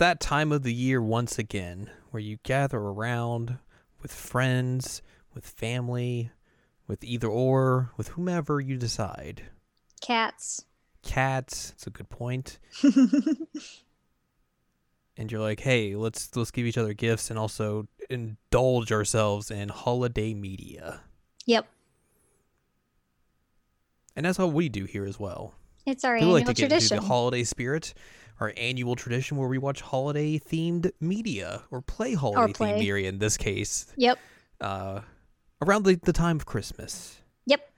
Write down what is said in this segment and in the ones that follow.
that time of the year once again where you gather around with friends, with family, with either or, with whomever you decide. Cats. Cats, it's a good point. and you're like, "Hey, let's let's give each other gifts and also indulge ourselves in holiday media." Yep. And that's what we do here as well. It's our We annual like to get tradition. into the holiday spirit, our annual tradition where we watch holiday themed media or play holiday themed media in this case, yep. uh, around the, the time of Christmas. Yep.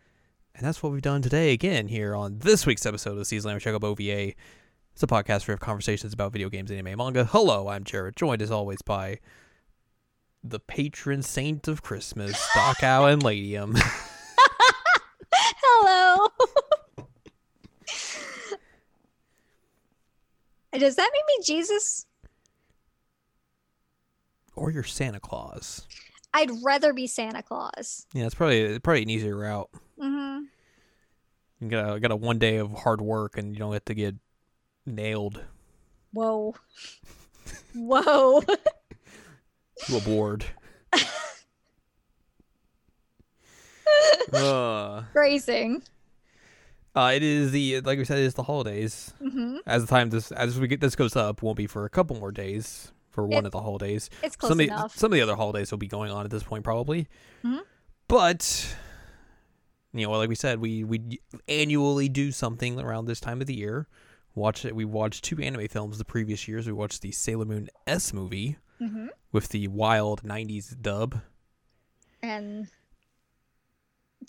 And that's what we've done today again here on this week's episode of Season Check Up OVA. It's a podcast where we have conversations about video games, anime, manga. Hello, I'm Jared, joined as always by the patron saint of Christmas, Doc and Ladium. Hello. Does that make me Jesus? or your Santa Claus. I'd rather be Santa Claus. Yeah, it's probably probably an easier route. Mm-hmm. You got a, got a one day of hard work, and you don't have to get nailed Whoa. Whoa. to a board. uh, Phrasing. Uh, it is the like we said, it's the holidays. Mm-hmm. As the time this as we get this goes up, won't be for a couple more days for one It- of the holidays. It's close some of the, enough. some of the other holidays will be going on at this point probably. Mhm. But you know, like we said, we we annually do something around this time of the year. Watch it. We watched two anime films the previous years. We watched the Sailor Moon S movie Mm-hmm. with the wild '90s dub. And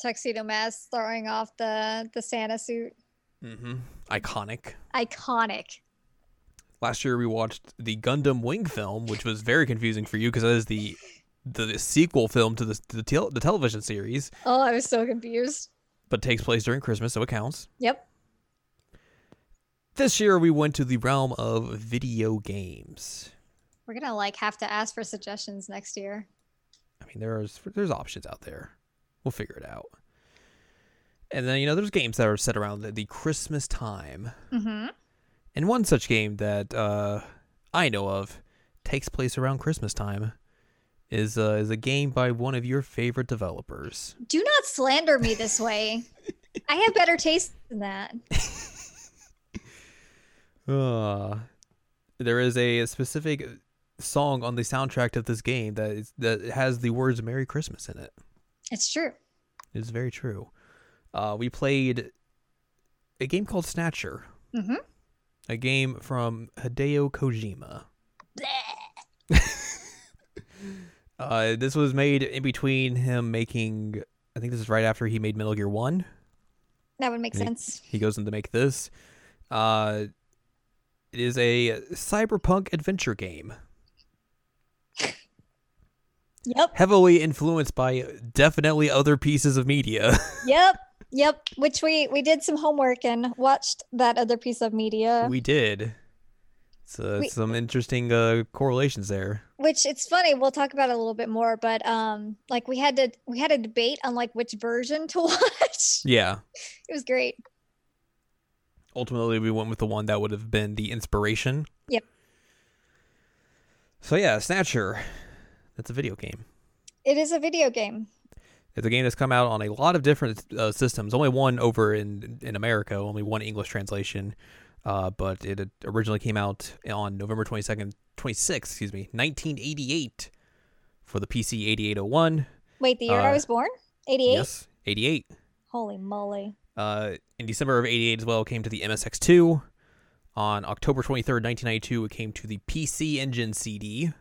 tuxedo mask throwing off the the Santa suit. Mm-hmm. Iconic. Iconic. Last year we watched the Gundam Wing film, which was very confusing for you because that is the the sequel film to the the, tel- the television series, Oh, I was so confused. but takes place during Christmas, so it counts. Yep. This year we went to the realm of video games. We're gonna like have to ask for suggestions next year. I mean, there's there's options out there. We'll figure it out. And then you know, there's games that are set around the, the Christmas time, Mm-hmm. and one such game that uh, I know of takes place around Christmas time is uh, is a game by one of your favorite developers. Do not slander me this way. I have better taste than that. Uh, there is a specific song on the soundtrack of this game that is, that has the words "Merry Christmas" in it. It's true. It's very true. Uh, we played a game called Snatcher, Mm-hmm. a game from Hideo Kojima. Uh, this was made in between him making. I think this is right after he made Metal Gear One. That would make Nick- sense. He goes in to make this. Uh, it is a cyberpunk adventure game, Yep. heavily influenced by definitely other pieces of media. Yep. Yep. Which we we did some homework and watched that other piece of media. we did. So We- some interesting uh, correlations there. which it's funny. We'll talk about it a little bit more, but um, like we had to we had a debate on like which version to watch. Yeah. It was great. Ultimately, we went with the one that would have been the inspiration. Yep. So yeah, Snatcher. That's a video game. It is a video game. It's a game that's come out on a lot of different uh, systems. Only one over in in America. Only one English translation. Uh, but it originally came out on November twenty second, twenty sixth, excuse me, nineteen eighty eight, for the PC eighty eight oh one. Wait, the year I Uh, was born, eighty eight. Yes, eighty eight. Holy moly! Uh, in December of 88 as well, it came to the MSX2. On October 23rd, 1992, it came to the PC Engine CD.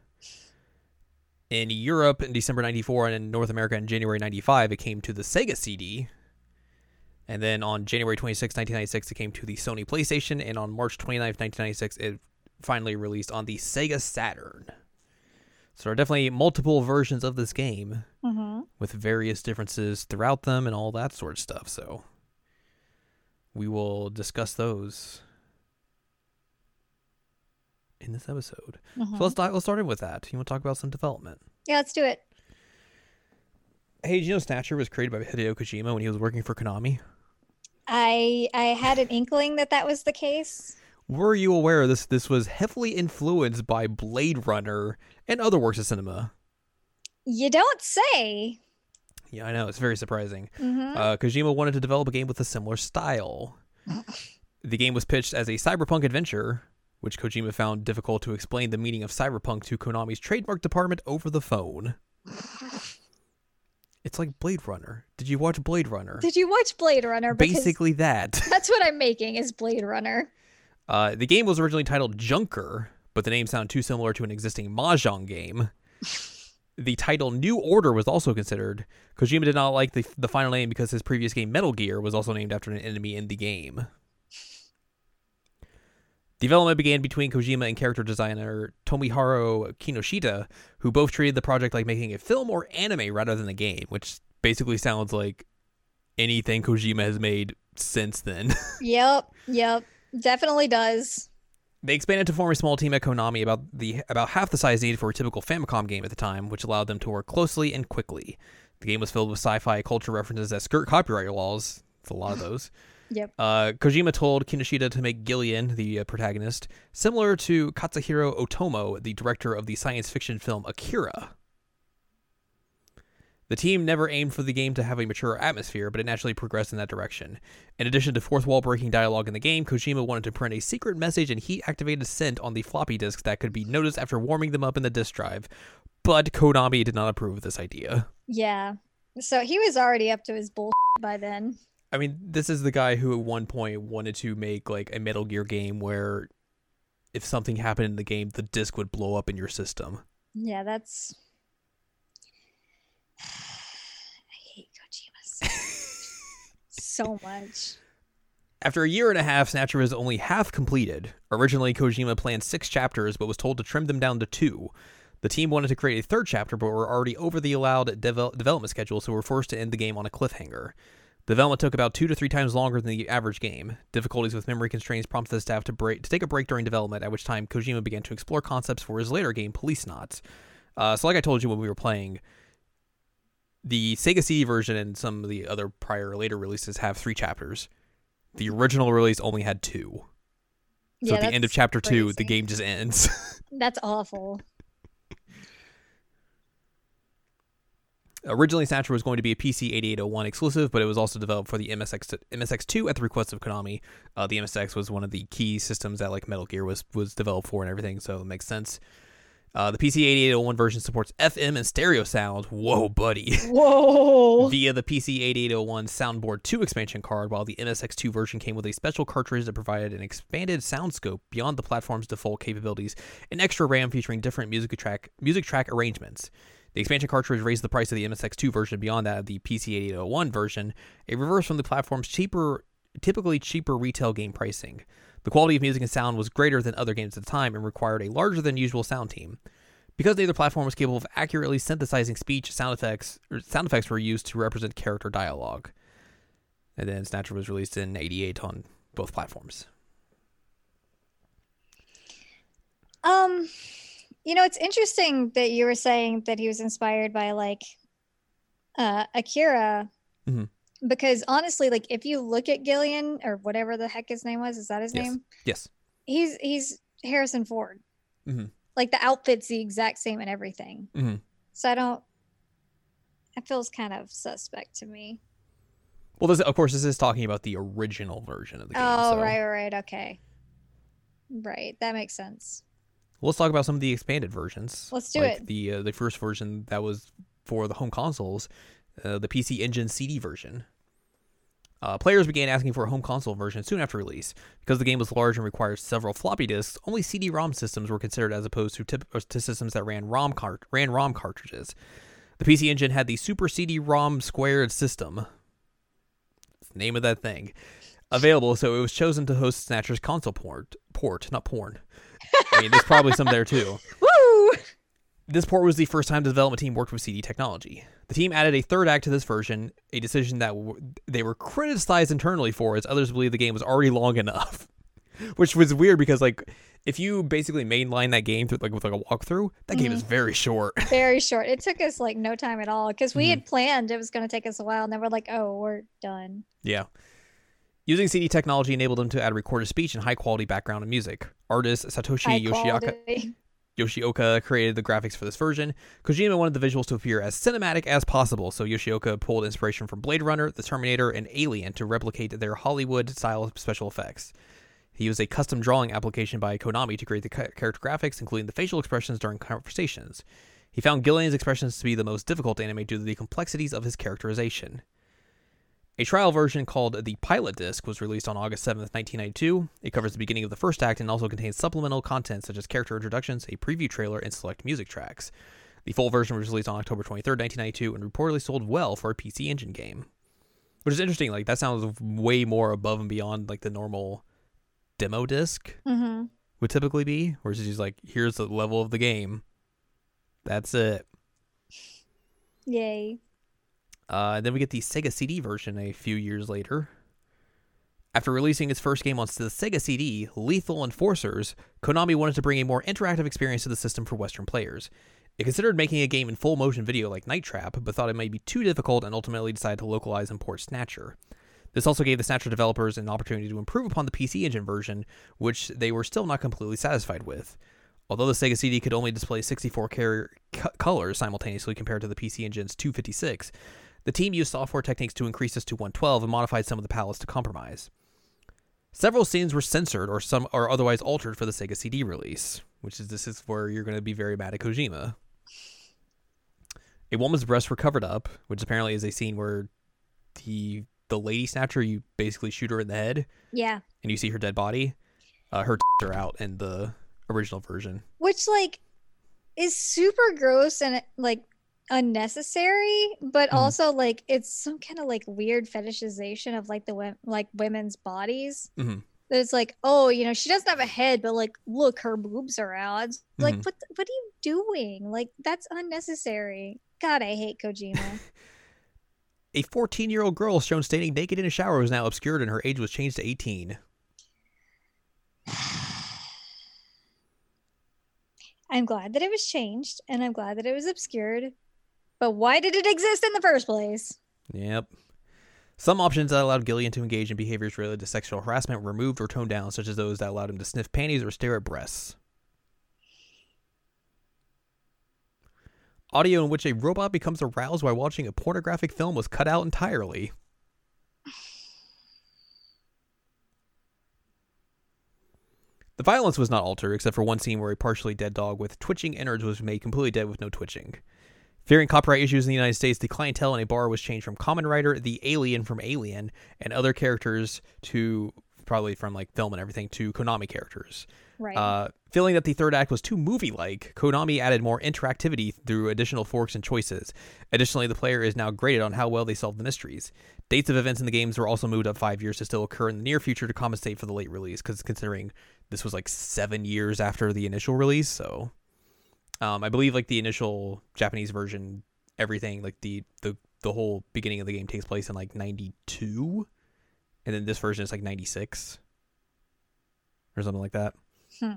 In Europe in December 94 and in North America in January 95, it came to the Sega CD. And then on January 26, 1996, it came to the Sony PlayStation. And on March 29th, 1996, it finally released on the Sega Saturn. So there are definitely multiple versions of this game Mm-hmm. with various differences throughout them and all that sort of stuff. So we will discuss those in this episode. Mm-hmm. So let's di- let's start in with that. You want to talk about some development? Yeah, let's do it. Hey, you know Snatcher was created by Hideo Kojima when he was working for Konami? I I had an inkling that that was the case. Were you aware this this was heavily influenced by Blade Runner and other works of cinema? You don't say. Yeah, I know it's very surprising. hmm Uh, Kojima wanted to develop a game with a similar style. the game was pitched as a cyberpunk adventure, which Kojima found difficult to explain the meaning of cyberpunk to Konami's trademark department over the phone. It's like Blade Runner. Did you watch Blade Runner? Did you watch Blade Runner? Because Basically that. that's what I'm making is Blade Runner. Uh, the game was originally titled Junker, but the name sounded too similar to an existing Mahjong game. the title New Order was also considered. Kojima did not like the, the final name because his previous game Metal Gear was also named after an enemy in the game. Development began between Kojima and character designer Tomiharu Kinoshita, who both treated the project like making a film or anime rather than a game, which basically sounds like anything Kojima has made since then. Yep, yep, definitely does. They expanded to form a small team at Konami about the about half the size needed for a typical Famicom game at the time, which allowed them to work closely and quickly. The game was filled with sci-fi culture references that skirt copyright laws. It's a lot of those. Yep. Uh, Kojima told Kinoshita to make Gillian, the uh, protagonist, similar to Katsuhiro Otomo, the director of the science fiction film Akira. The team never aimed for the game to have a mature atmosphere, but it naturally progressed in that direction. In addition to fourth wall breaking dialogue in the game, Kojima wanted to print a secret message and heat activated scent on the floppy disks that could be noticed after warming them up in the disk drive. But Konami did not approve of this idea. Yeah. So he was already up to his bull by then. I mean, this is the guy who at one point wanted to make like a Metal Gear game where if something happened in the game, the disk would blow up in your system. Yeah, that's. I hate Kojima's so much. After a year and a half, Snatcher was only half completed. Originally, Kojima planned six chapters, but was told to trim them down to two. The team wanted to create a third chapter, but were already over the allowed devel- development schedule, so were forced to end the game on a cliffhanger. Development took about two to three times longer than the average game. Difficulties with memory constraints prompted the staff to break to take a break during development, at which time Kojima began to explore concepts for his later game, Policenauts. Uh, so, like I told you when we were playing, the Sega CD version and some of the other prior later releases have three chapters. The original release only had two. So yeah, at the end of chapter two, the game just ends. That's awful. Originally, Snatcher was going to be a PC 8801 exclusive, but it was also developed for the MSX MSX2 at the request of Konami. Uh, the MSX was one of the key systems that like Metal Gear was was developed for and everything, so it makes sense. Uh, the PC 8801 version supports FM and stereo sound. Whoa, buddy! Whoa. Via the PC 8801 Soundboard 2 expansion card, while the MSX2 version came with a special cartridge that provided an expanded sound scope beyond the platform's default capabilities and extra RAM featuring different music track music track arrangements. The expansion cartridge raised the price of the MSX2 version beyond that of the PC 8801 version, a reverse from the platform's cheaper, typically cheaper retail game pricing. The quality of music and sound was greater than other games at the time and required a larger than usual sound team. Because neither platform was capable of accurately synthesizing speech, sound effects sound effects were used to represent character dialogue. And then Snatcher was released in '88 on both platforms. Um, you know, it's interesting that you were saying that he was inspired by like uh Akira. Mhm. Because honestly, like if you look at Gillian or whatever the heck his name was, is that his Yes. name? Yes. He's he's Harrison Ford. Mhm. Like the outfit's the exact same and everything. Mhm. So I don't. It feels kind of suspect to me. Well, this, of course, this is talking about the original version of the game. Oh, so right, right. Okay. Right. That makes sense. Let's talk about some of the expanded versions. Let's do like it. The uh, the first version that was for the home consoles, uh, the PC Engine CD version. Uh, players began asking for a home console version soon after release. Because the game was large and required several floppy disks, only CD-ROM systems were considered as opposed to, tip- to systems that ran ROM cart- ran ROM cartridges. The PC Engine had the Super CD-ROM squared system. Name of that thing. Available, so it was chosen to host Snatcher's console port. Port, not porn. I mean, there's probably some there too. Woo! This port was the first time the development team worked with CD technology. The team added a third act to this version, a decision that w- they were criticized internally for, as others believe the game was already long enough. Which was weird because, like, if you basically mainline that game through, like with like a walkthrough, that game is very short. Very short. It took us like no time at all because we Mhm. had planned it was going to take us a while, and then we're like, oh, we're done. yeah, Using CD technology enabled him to add recorded speech and high quality background and music. Artist Satoshi. Yoshioka created the graphics for this version. Kojima wanted the visuals to appear as cinematic as possible, so Yoshioka pulled inspiration from Blade Runner, The Terminator, and Alien to replicate their Hollywood style special effects. He used a custom drawing application by Konami to create the character graphics, including the facial expressions during conversations. He found Gillian's expressions to be the most difficult to animate due to the complexities of his characterization. A trial version called the Pilot Disc was released on August 7th, 1992. It covers the beginning of the first act and also contains supplemental content such as character introductions, a preview trailer, and select music tracks. The full version was released on October 23rd, 1992, and reportedly sold well for a PC Engine game. Which is interesting. Like that sounds way more above and beyond like the normal demo disc hmm would typically be, where it's just like, here's the level of the game. That's it. Yay. Uh, then we get the Sega CD version a few years later. After releasing its first game on the Sega CD, Lethal Enforcers, Konami wanted to bring a more interactive experience to the system for Western players. It considered making a game in full motion video like Night Trap, but thought it might be too difficult and ultimately decided to localize and port Snatcher. This also gave the Snatcher developers an opportunity to improve upon the PC Engine version, which they were still not completely satisfied with. Although the Sega CD could only display 64 car- co- colors simultaneously compared to the PC Engine's 256, the team used software techniques to increase this to 112 and modified some of the palettes to compromise. Several scenes were censored or some or otherwise altered for the Sega CD release, which is this is where you're going to be very mad at Kojima. A woman's breasts were covered up, which apparently is a scene where the the lady snatcher you basically shoot her in the head Yeah. and you see her dead body. Uh, her are out in the original version. Which like is super gross and like unnecessary, but Mhm. also like it's some kind of like weird fetishization of like the like women's bodies. Mhm. That It's like, oh, you know, she doesn't have a head, but like, look, her boobs are out. It's Like, what? What are you doing? Like, that's unnecessary. God, I hate Kojima. A 14 year old girl shown standing naked in a shower was now obscured and her age was changed to 18. I'm glad that it was changed, and I'm glad that it was obscured. But why did it exist in the first place? Yep. Some options that allowed Gillian to engage in behaviors related to sexual harassment were removed or toned down, such as those that allowed him to sniff panties or stare at breasts. Audio in which a robot becomes aroused while watching a pornographic film was cut out entirely. The violence was not altered, except for one scene where a partially dead dog with twitching innards was made completely dead with no twitching. Fearing copyright issues in the United States, the clientele in a bar was changed from Kamen Rider, the alien from Alien, and other characters to probably from like film and everything to Konami characters. Right. Uh, feeling that the third act was too movie-like, Konami added more interactivity through additional forks and choices. Additionally, the player is now graded on how well they solve the mysteries. Dates of events in the games were also moved up five years to still occur in the near future to compensate for the late release, because considering this was like seven years after the initial release, so um, I believe like the initial Japanese version, everything like the the the whole beginning of the game takes place in like '92, and then this version is like '96 or something like that. Hmm.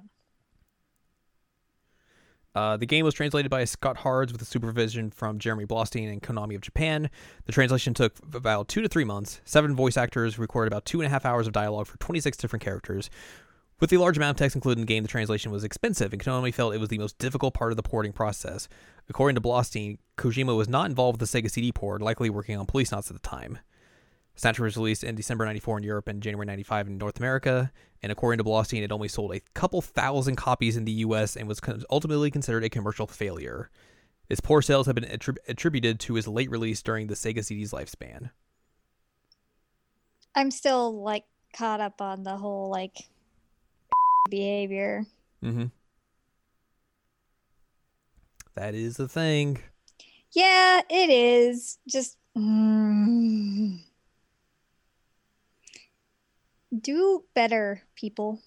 Uh, the game was translated by Scott Hards with the supervision from Jeremy Blaustein and Konami of Japan. The translation took about two to three months. Seven voice actors recorded about two and a half hours of dialogue for 26 different characters. With the large amount of text included in the game, the translation was expensive, and Konami felt it was the most difficult part of the porting process. According to Blaustein, Kojima was not involved with the Sega CD port, likely working on Policenauts at the time. Snatcher was released in December 94 in Europe and January 95 in North America, and according to Blaustein, it only sold a couple thousand copies in the US and was ultimately considered a commercial failure. Its poor sales have been attrib- attributed to its late release during the Sega CD's lifespan. I'm still like caught up on the whole like behavior. Mm-hmm. That is the thing. Yeah, it is. Just mm. do better, people.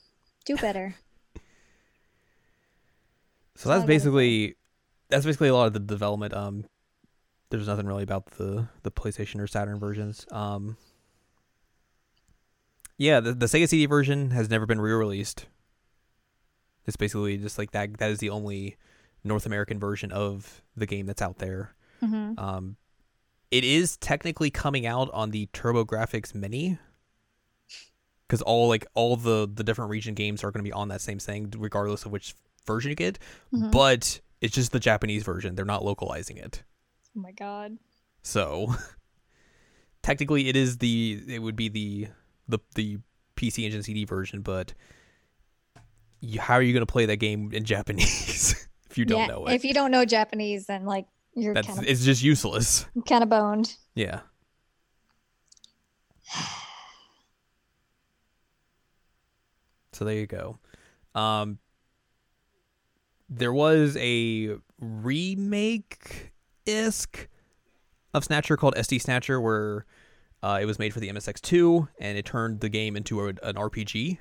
Do better. So that's basically that's basically a lot of the development. Um, there's nothing really about the the PlayStation or Saturn versions. Um, yeah, the the Sega CD version has never been re-released. It's basically just like that. That is the only North American version of the game that's out there. hmm Um, it is technically coming out on the TurboGrafx Mini, because all like all the the different region games are going to be on that same thing, regardless of which version you get. Mhm. But it's just the Japanese version; they're not localizing it. Oh my god. So technically, it is the it would be the the the PC Engine CD version, but you, how are you going to play that game in Japanese if you don't yeah, know it? If you don't know Japanese, then like you're That's kind of it's just useless. kind of boned. Yeah. So there you go. Um, there was a remake isk of Snatcher called SD Snatcher, where uh, it was made for the MSX2, and it turned the game into a, an RPG.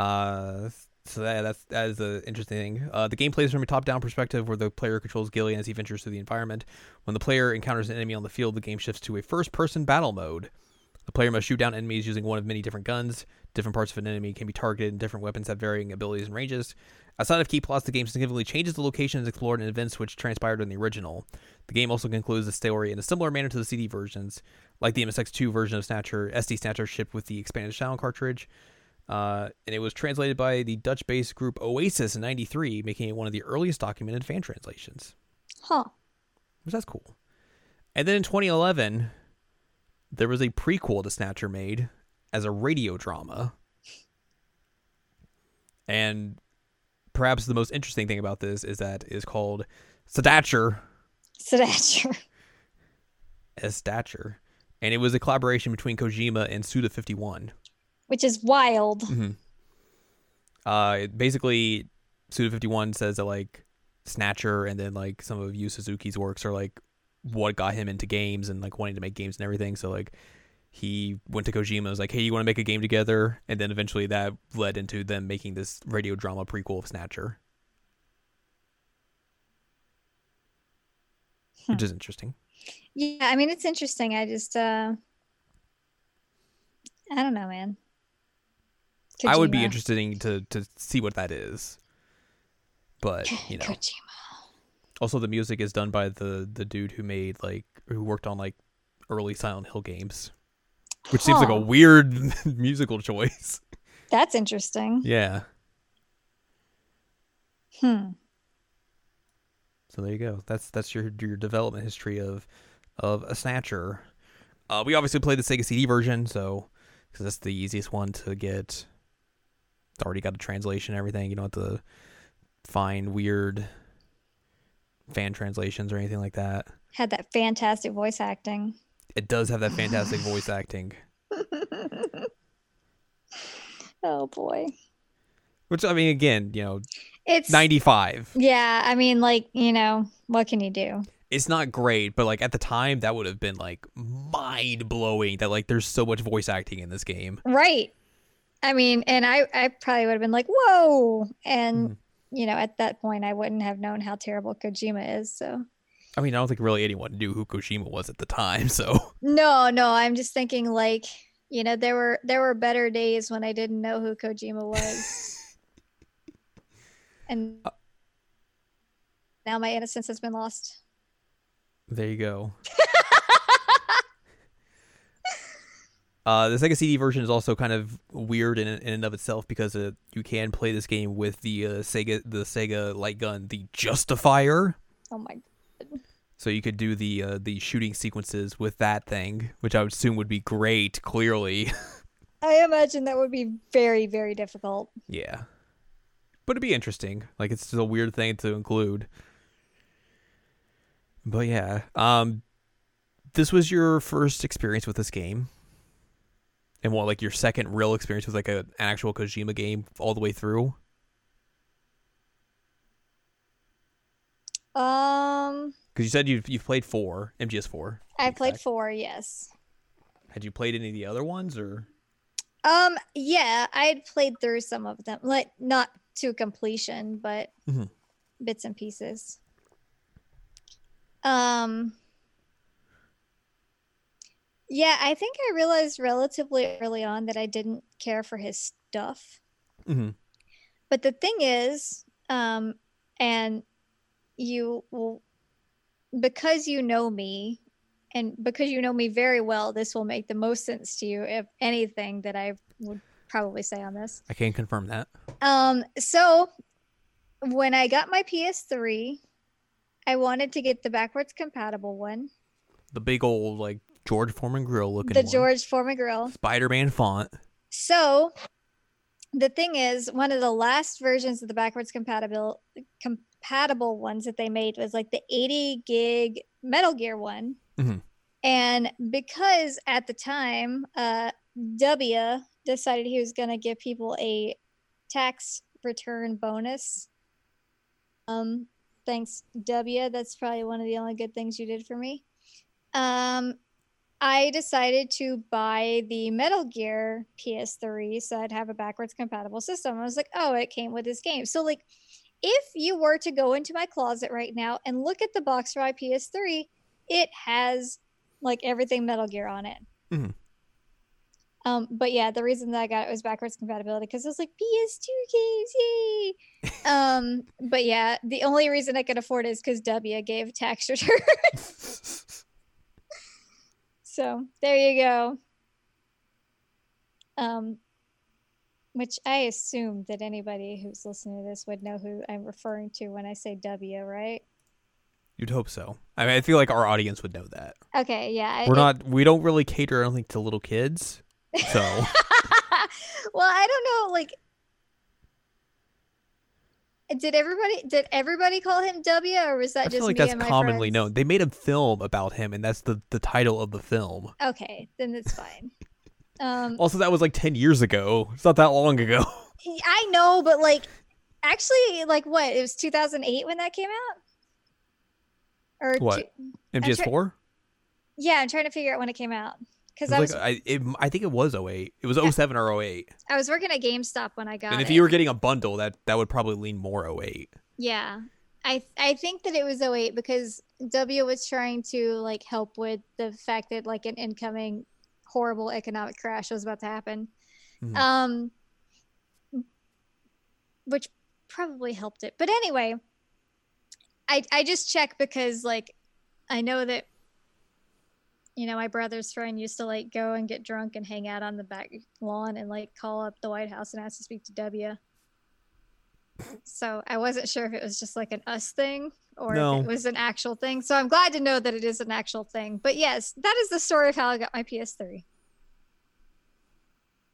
Uh, so that, that's that is an interesting thing. Uh, the gameplay is from a top-down perspective, where the player controls Gilly as he ventures through the environment. When the player encounters an enemy on the field, the game shifts to a first-person battle mode. The player must shoot down enemies using one of many different guns. Different parts of an enemy can be targeted, and different weapons have varying abilities and ranges. Outside of key plots, the game significantly changes the locations explored and events which transpired in the original. The game also concludes the story in a similar manner to the CD versions, like the MSX2 version of Snatcher. SD Snatcher shipped with the expanded sound cartridge, uh, and it was translated by the Dutch-based group Oasis in '93, making it one of the earliest documented fan translations. Huh. Which that's cool. And then in 2011, there was a prequel to Snatcher made as a radio drama. And perhaps the most interesting thing about this is that is called Sdatcher Sdatcher. as Sdatcher. And it was a collaboration between Kojima and Suda51. Which is wild. Mm-hmm. Uh, basically, Suda51 says that, like, Snatcher and then, like, some of Yu Suzuki's works are, like, what got him into games and, like, wanting to make games and everything. So, like, he went to Kojima and was like, hey, you want to make a game together? And then eventually that led into them making this radio drama prequel of Snatcher. Which is interesting. Yeah, I mean it's interesting. I just uh I don't know, man. I would be interested in to, to see what that is. But, you know. Kojima. Also, the music is done by the the dude who made like who worked on like early Silent Hill games, which seems like a weird musical choice. That's interesting. Yeah. Hmm. So there you go. That's that's your your development history of of a snatcher. Uh, we obviously played the Sega CD version, so because that's the easiest one to get. Already got a translation, and everything. You don't have to find weird fan translations or anything like that. Had that fantastic voice acting. It does have that fantastic voice acting. Oh boy. Which I mean, again, you know, It's ninety five. Yeah, I mean like, you know, what can you do? It's not great, but like at the time, that would have been like mind blowing. That like there's so much voice acting in this game. Right. I mean, and I I probably would have been like, "Whoa." And Mhm. you know, at that point I wouldn't have known how terrible Kojima is, so I mean, I don't think really anyone knew who Kojima was at the time. So No, no, I'm just thinking like, you know, there were there were better days when I didn't know who Kojima was. and Uh now my innocence has been lost. there you go. Uh, the Sega CD version is also kind of weird in, in and of itself because uh, you can play this game with the uh, Sega the Sega light gun, the Justifier. Oh my god! So you could do the uh, the shooting sequences with that thing, which I would assume would be great. Clearly, I imagine that would be very very difficult. yeah, but it'd be interesting. Like it's just a weird thing to include. But yeah, um, this was your first experience with this game, and what like your second real experience with like a, an actual Kojima game all the way through. Um Because you said you've you've played four MGS four. I played. 4, yes. Had you played any of the other ones or? Um, yeah, I had played through some of them, like not to completion, but Mhm. bits and pieces. Um, yeah, I think I realized relatively early on that I didn't care for his stuff. Mm-hmm. But the thing is, um, and you will, because you know me, and because you know me very well, this will make the most sense to you if anything that I would probably say on this. I can confirm that. Um, so when I got my PS3, I wanted to get the backwards compatible one, The big old like George Foreman grill looking the one. George Foreman grill. Spider-Man font. So the thing is, one of the last versions of the backwards compatible compatible ones that they made was like the 80 gig Metal Gear one. Mhm. And because at the time, uh, W decided he was going to give people a tax return bonus. Um, thanks, W. That's probably one of the only good things you did for me. Um, I decided to buy the Metal Gear PS3 so I'd have a backwards compatible system. I was like, oh, it came with this game. So, like, if you were to go into my closet right now and look at the box for my PS3, it has like everything Metal Gear on it. Mhm. Um, but yeah, the reason that I got it was backwards compatibility because I was like PS2 games, yay! um, but yeah, the only reason I could afford it is because W gave tax return. So there you go. Um, which I assume that anybody who's listening to this would know who I'm referring to when I say W, right? You'd hope so. I mean, I feel like our audience would know that. Okay, yeah. We're it- not. We don't really cater, I don't think, to little kids. So well, I don't know. Like, did everybody did everybody call him W, or was that just the name? I just feel like that's commonly friends? known. They made a film about him, and that's the the title of the film. Okay, then it's fine. Um, Also, that was like ten years ago. It's not that long ago. I know, but like, actually, like, what? It was 2008 when that came out. Or What? two- MGS4. yeah, I'm trying to figure out when it came out because I was like I, it, I think it was 08. It was Yeah. 07 or 08. I was working at GameStop when I got And if it. you were getting a bundle, that that would probably lean more 08. Yeah. I I think that it was 08 because W was trying to like help with the fact that like an incoming horrible economic crash was about to happen. Mhm. Um which probably helped it. But anyway, I I just check because like I know that you know, my brother's friend used to like go and get drunk and hang out on the back lawn and like call up the White House and ask to speak to W. So I wasn't sure if it was just like an us thing or No. if it was an actual thing. So I'm glad to know that it is an actual thing. But yes, that is the story of how I got my PS3.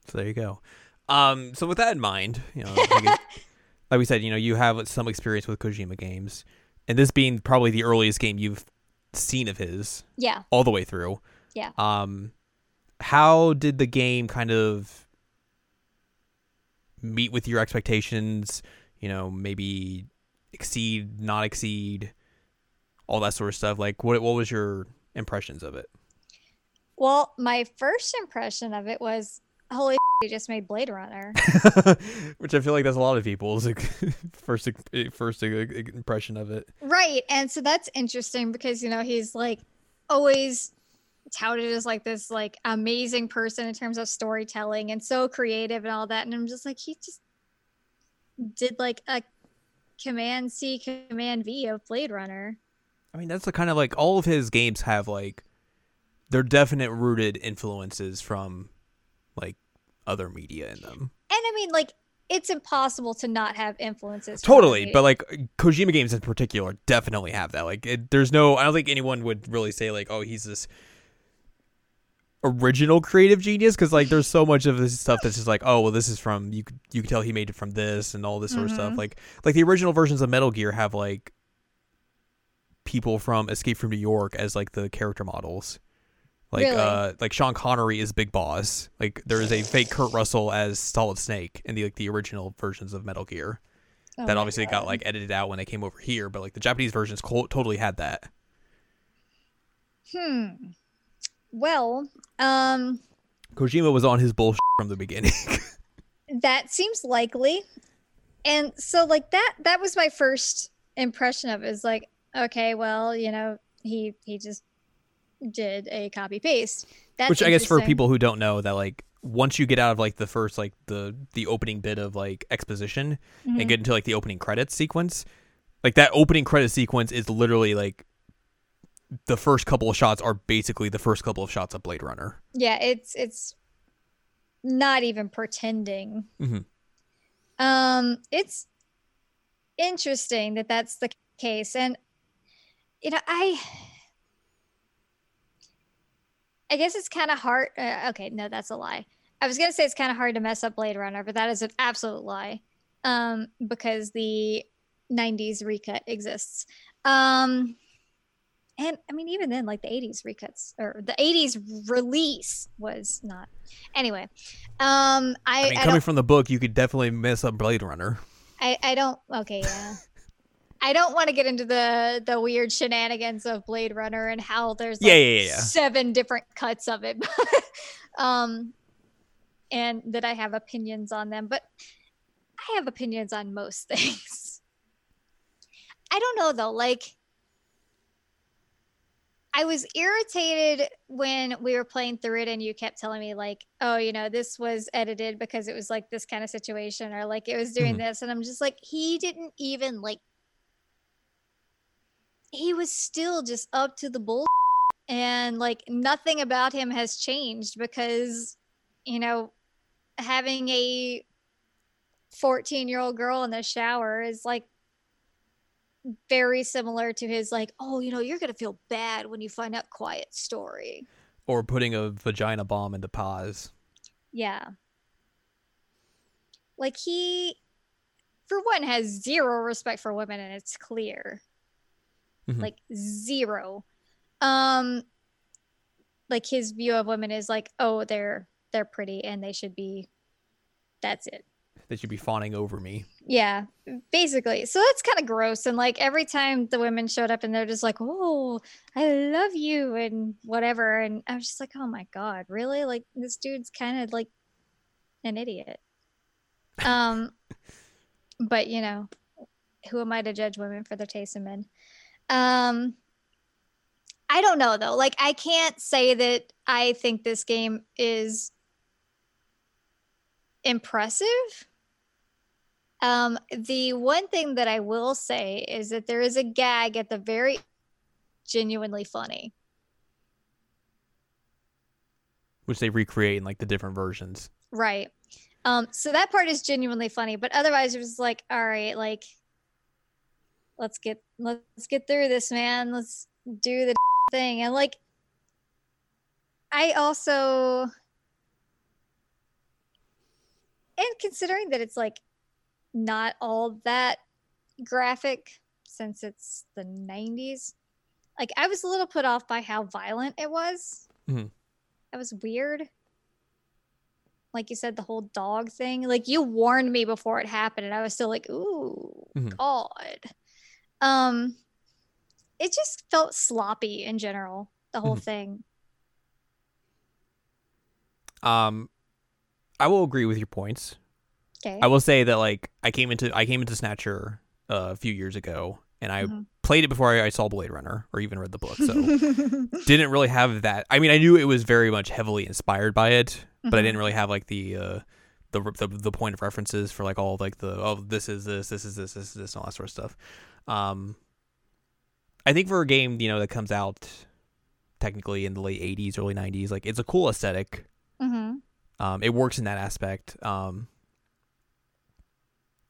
So there you go. Um, so with that in mind, you know, like, like we said, you know, you have some experience with Kojima games, and this being probably the earliest game you've seen of his Yeah. all the way through. Yeah. Um, how did the game kind of meet with your expectations? You know, maybe exceed, not exceed, all that sort of stuff. Like, what what was your impressions of it? Well, my first impression of it was holy they just made Blade Runner. Which I feel like that's a lot of people's like, first eh, first eh, eh, impression of it. Right. And so that's interesting because, you know, he's like always touted as like this like amazing person in terms of storytelling and so creative and all that. And I'm just like, he just did like a command C, command V of Blade Runner. I mean, that's the kind of like all of his games have like they're definite rooted influences from other media in them. And I mean, like, it's impossible to not have influences. Totally, but like Kojima games in particular definitely have that. Like, it, there's no, I don't think anyone would really say like, oh, he's this original creative genius because like there's so much of this stuff that's just like, oh, well, this is from you. could You can tell he made it from this and all this sort of stuff. Mhm. Like, like the original versions of Metal Gear have like people from Escape from New York as like the character models. Like Really? uh like Sean Connery is Big Boss. Like there is a fake Kurt Russell as Solid Snake in the like the original versions of Metal Gear Oh that obviously got like edited out when they came over here, but like the Japanese versions co- totally had that. Hmm. Well, um, Kojima was on his bullshit from the beginning. that seems likely and so like that that was my first impression of it is like okay well you know he he just did a copy paste that's Which I guess for people who don't know that like once you get out of like the first like the the opening bit of like exposition Mhm. and get into like the opening credits sequence, like that opening credit sequence is literally like the first couple of shots are basically the first couple of shots of Blade Runner. Yeah, it's it's not even pretending. Mhm. Um, it's interesting that that's the case, and you know, I I guess it's kind of hard. Uh, okay, no, that's a lie. I was gonna say it's kind of hard to mess up Blade Runner, but that is an absolute lie. Um, because the '90s recut exists. Um, and I mean, even then, like the '80s recuts or the '80s release was not. Anyway, um, I I mean, I, coming from the book, you could definitely mess up Blade Runner. I I don't. Okay, yeah. I don't want to get into the the weird shenanigans of Blade Runner and how there's like Yeah, yeah, yeah, seven different cuts of it. um and that I have opinions on them, but I have opinions on most things. I don't know though, like I was irritated when we were playing through it and you kept telling me like, "Oh, you know, this was edited because it was like this kind of situation or like it was doing Mhm. this." And I'm just like, he didn't even like he was still just up to the bull and like nothing about him has changed because you know having a 14 year old girl in the shower is like very similar to his like oh you know you're gonna feel bad when you find out quiet story. Or putting a vagina bomb into Paz. yeah. Like he for one has zero respect for women and it's clear Mhm. like zero. Um like his view of women is like oh they're they're pretty and they should be that's it. They should be fawning over me. yeah basically. So that's kind of gross. And like every time the women showed up and they're just like oh i love you and whatever. And i was just like oh my god really? Like this dude's kind of like an idiot. Um but you know who am i to judge women for their taste in men um i don't know though like i can't say that i think this game is impressive um, the one thing that I will say is that there is a gag at the very genuinely funny. Which they recreate in like the different versions. Right. Um, so that part is genuinely funny, but otherwise it was like, all right, like let's get let's get through this, man. Let's do the thing. And like I also and considering that it's like not all that graphic since it's the 90s like i was a little put off by how violent it was Mhm. that was weird like you said the whole dog thing like you warned me before it happened and i was still like ooh Mhm. god um it just felt sloppy in general the whole Mhm. thing Um, I will agree with your points. okay I will say that like I came into I came into Snatcher uh, a few years ago, and I Mhm. played it before I, I saw Blade Runner or even read the book. So didn't really have that. I mean, I knew it was very much heavily inspired by it, but I Mhm. didn't really have like the uh, the, the the point of references for like all like the oh this is this this is this this is this and all that sort of stuff. Um, I think for a game you know that comes out technically in the late '80s, early '90s, like it's a cool aesthetic. Mhm. Um, it works in that aspect. Um,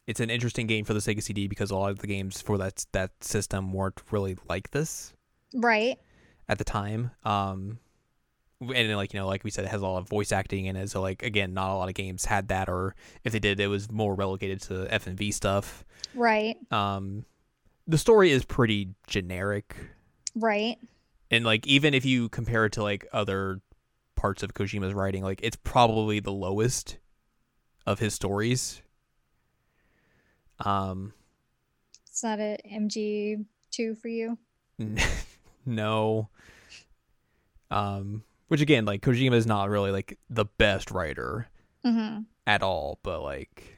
it's an interesting game for the Sega CD because a lot of the games for that that system weren't really like this right at the time. Um, and like you know, like we said, it has a lot of voice acting in it. So like again, not a lot of games had that, or if they did, it was more relegated to FMV stuff. right Um, the story is pretty generic, right and like even if you compare it to like other parts of Kojima's writing, like it's probably the lowest of his stories. Um, it's not a mg2 for you no. Um, which again, like Kojima is not really like the best writer mm-hmm. at all, but like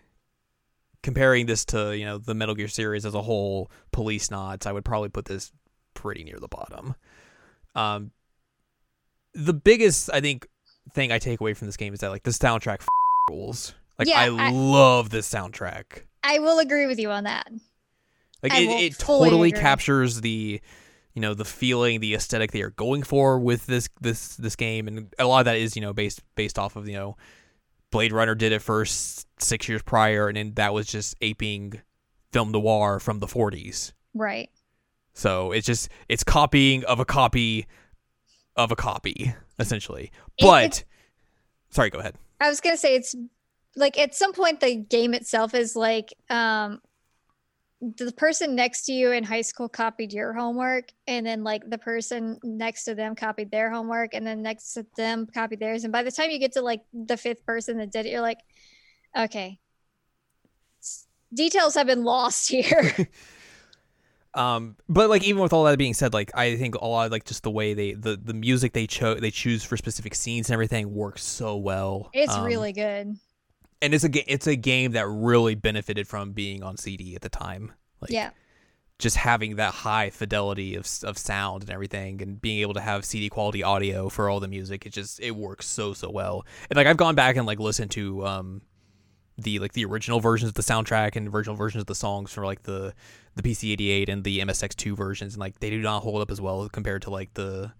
comparing this to you know the Metal Gear series as a whole, Policenauts, I would probably put this pretty near the bottom. Um, the biggest I think thing I take away from this game is that like the soundtrack f- rules. Like Yeah, I, I- love this soundtrack. I will agree with you on that. Like I it, it totally agree. captures the you know the feeling, the aesthetic they are going for with this this this game, and a lot of that is you know based based off of you know Blade Runner did it first six years prior, and then that was just aping film noir from the 40s. Right. So it's just it's copying of a copy of a copy essentially. It- But it's- sorry, go ahead. I was gonna say it's like at some point the game itself is like um the person next to you in high school copied your homework and then like the person next to them copied their homework and then next to them copied theirs and by the time you get to like the fifth person that did it you're like okay details have been lost here Um, but like even with all that being said, like I think a lot of like just the way they the the music they chose they choose for specific scenes and everything works so well. it's Um, really good and it's a ga- it's a game that really benefited from being on CD at the time. Like, yeah just having that high fidelity of of sound and everything, and being able to have CD quality audio for all the music, it just it works so so well. And like I've gone back and like listened to um the like the original versions of the soundtrack and original versions of the songs for like the the PC88 and the MSX2 versions, and like they do not hold up as well compared to like the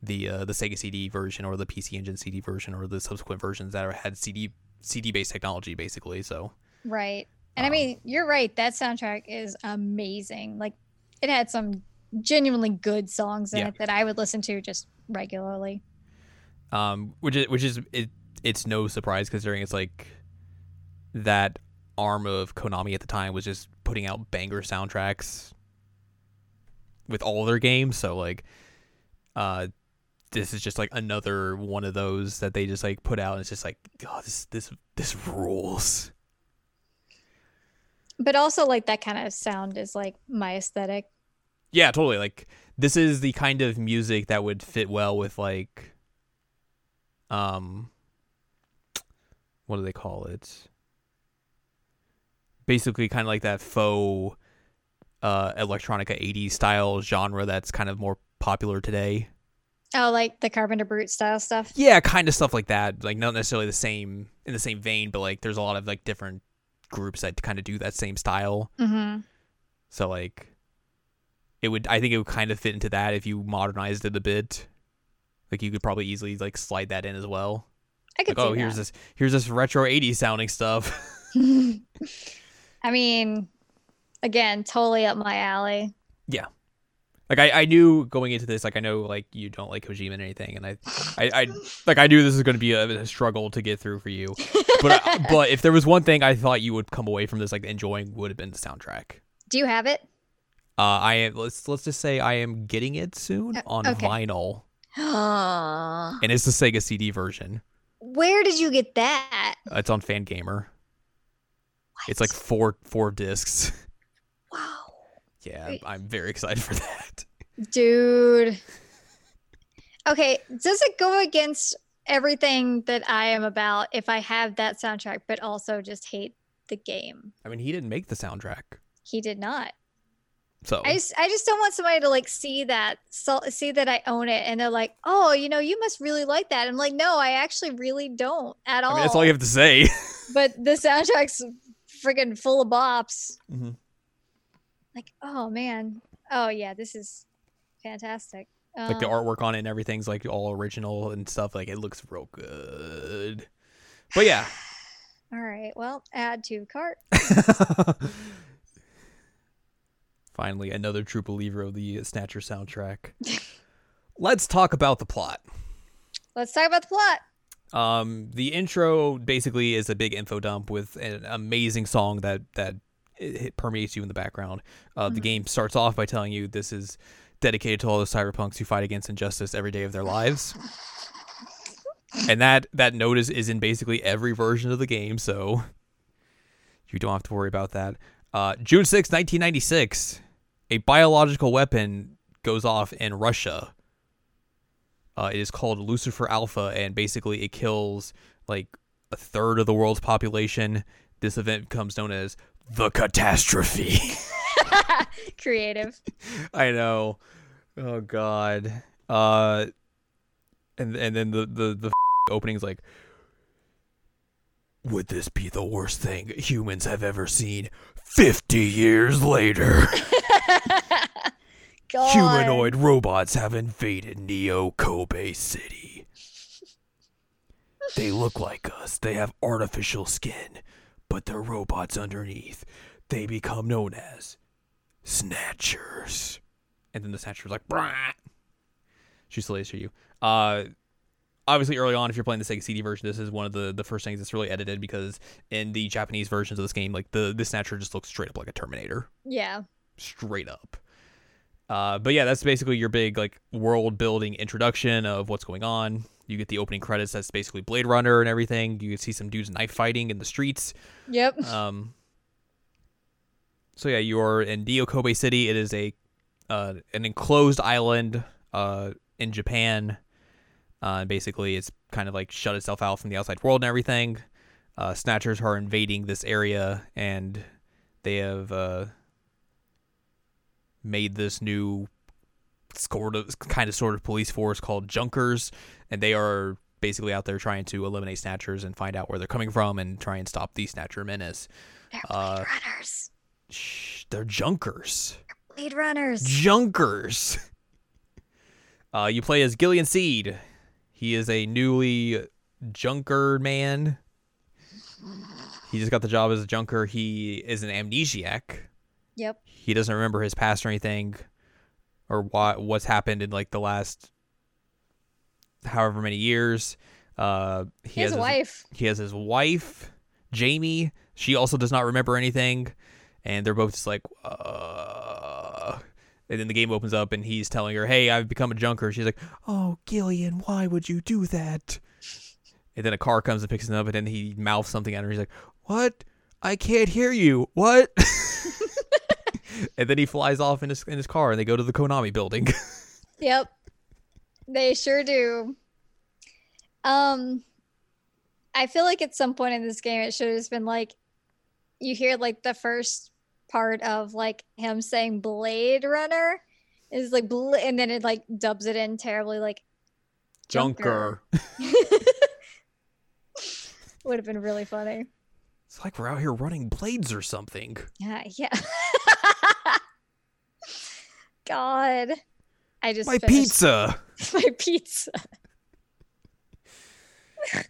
the uh, the Sega CD version or the PC Engine CD version or the subsequent versions that are, had CD CD based technology basically. So Right. And I Um, mean, you're right. That soundtrack is amazing. Like, it had some genuinely good songs in Yeah. it that I would listen to just regularly. um, which is which is it, it's no surprise considering it's like that arm of Konami at the time was just putting out banger soundtracks with all their games. So like, uh, this is just like another one of those that they just like put out, and it's just like, God, this this this rules. But also, like, that kind of sound is like my aesthetic. Yeah, totally. Like this is the kind of music that would fit well with like um what do they call it? Basically kind of like that faux uh electronica 80s style genre that's kind of more popular today. Oh, like the Carpenter Brut style stuff. Yeah, kind of stuff like that. Like not necessarily the same in the same vein, but like there's a lot of like different groups that kind of do that same style. Mm-hmm. So like it would I think it would kind of fit into that if you modernized it a bit. Like you could probably easily like slide that in as well. I could Like oh here's that. this here's this retro 80s sounding stuff. I mean, again, totally up my alley. Like I, I knew going into this like I know like you don't like Kojima and anything and I I, I like I knew this was going to be a, a struggle to get through for you. But I, but if there was one thing I thought you would come away from this like enjoying would have been the soundtrack. Do you have it? Uh I am let's let's just say I am getting it soon Uh, on okay. vinyl and it's the Sega CD version. Where did you get that? It's on Fangamer. It's like four four discs. wow, Yeah. I'm very excited for that. dude. Okay, does it go against everything that I am about if I have that soundtrack, but also just hate the game? I mean, he didn't make the soundtrack, He did not. so I just, I just don't want somebody to like see that, so, see that I own it, and they're like, "Oh, you know, you must really like that." I'm like, "No, I actually really don't at all." I mean, that's all you have to say. but the soundtrack's freaking full of bops. Mhm. Like, oh man, oh yeah, this is fantastic. like the Um, artwork on it and everything's like all original and stuff. Like it looks real good. But yeah, All right, well, add to cart. finally another true believer of the Snatcher soundtrack. Let's talk about the plot. Let's talk about the plot. Um, the intro basically is a big info dump with an amazing song that that it, it permeates you in the background. Uh, The Mhm. game starts off by telling you this is dedicated to all the cyberpunks who fight against injustice every day of their lives, and that that note is, is in basically every version of the game, so you don't have to worry about that. Uh, June 6, 1996, a biological weapon goes off in Russia. Uh, it is called Lucifer Alpha, and basically it kills like a third of the world's population. This event becomes known as the catastrophe. Creative. I know. Oh God. Uh, and and then the the the opening is like, would this be the worst thing humans have ever seen? Fifty years later. god. Humanoid robots have invaded Neo Kobe City. They look like us. They have artificial skin, but they're robots underneath. They become known as Snatchers. And then the Snatcher's like, Brah! She for you. Uh, obviously, early on, if you're playing the Sega CD version, this is one of the, the first things that's really edited because in the Japanese versions of this game, like the, the Snatcher just looks straight up like a Terminator Yeah. straight up. Uh, but yeah, that's basically your big like world building introduction of what's going on. You get the opening credits. That's basically Blade Runner and everything. You can see some dudes knife fighting in the streets. Yep. Um, so yeah, you're in Neo Kobe City. It is a uh, an enclosed island uh, in Japan. Uh, basically, it's kind of like shut itself out from the outside world and everything. Uh, Snatchers are invading this area, and they have uh, made this new sort of kind of sort of police force called Junkers, and they are basically out there trying to eliminate Snatchers and find out where they're coming from and try and stop the Snatcher menace. They're uh, Runners. Shh, they're Junkers. Blade Runners. Junkers. Uh, you play as Gillian Seed. He is a newly junker man. He just got the job as a junker. He is an amnesiac. Yep. He doesn't remember his past or anything, or what what's happened in like the last however many years. Uh, he, He has a his- wife. he has his wife, Jamie. She also does not remember anything, and they're both just like, uh. And then the game opens up, and he's telling her, "Hey, I've become a junker." She's like, "Oh, Gillian, why would you do that?" And then a car comes and picks him up, and then he mouths something at her. He's like, "What? I can't hear you. What?" and then he flies off in his in his car, and they go to the Konami building. Yep. They sure do. Um I feel like at some point in this game it should have just been like you hear like the first part of like him saying Blade Runner is like bl- and then it like dubs it in terribly like junker. would have been really funny. It's like we're out here running blades or something. Yeah, yeah. God. I just My finished pizza. my pizza.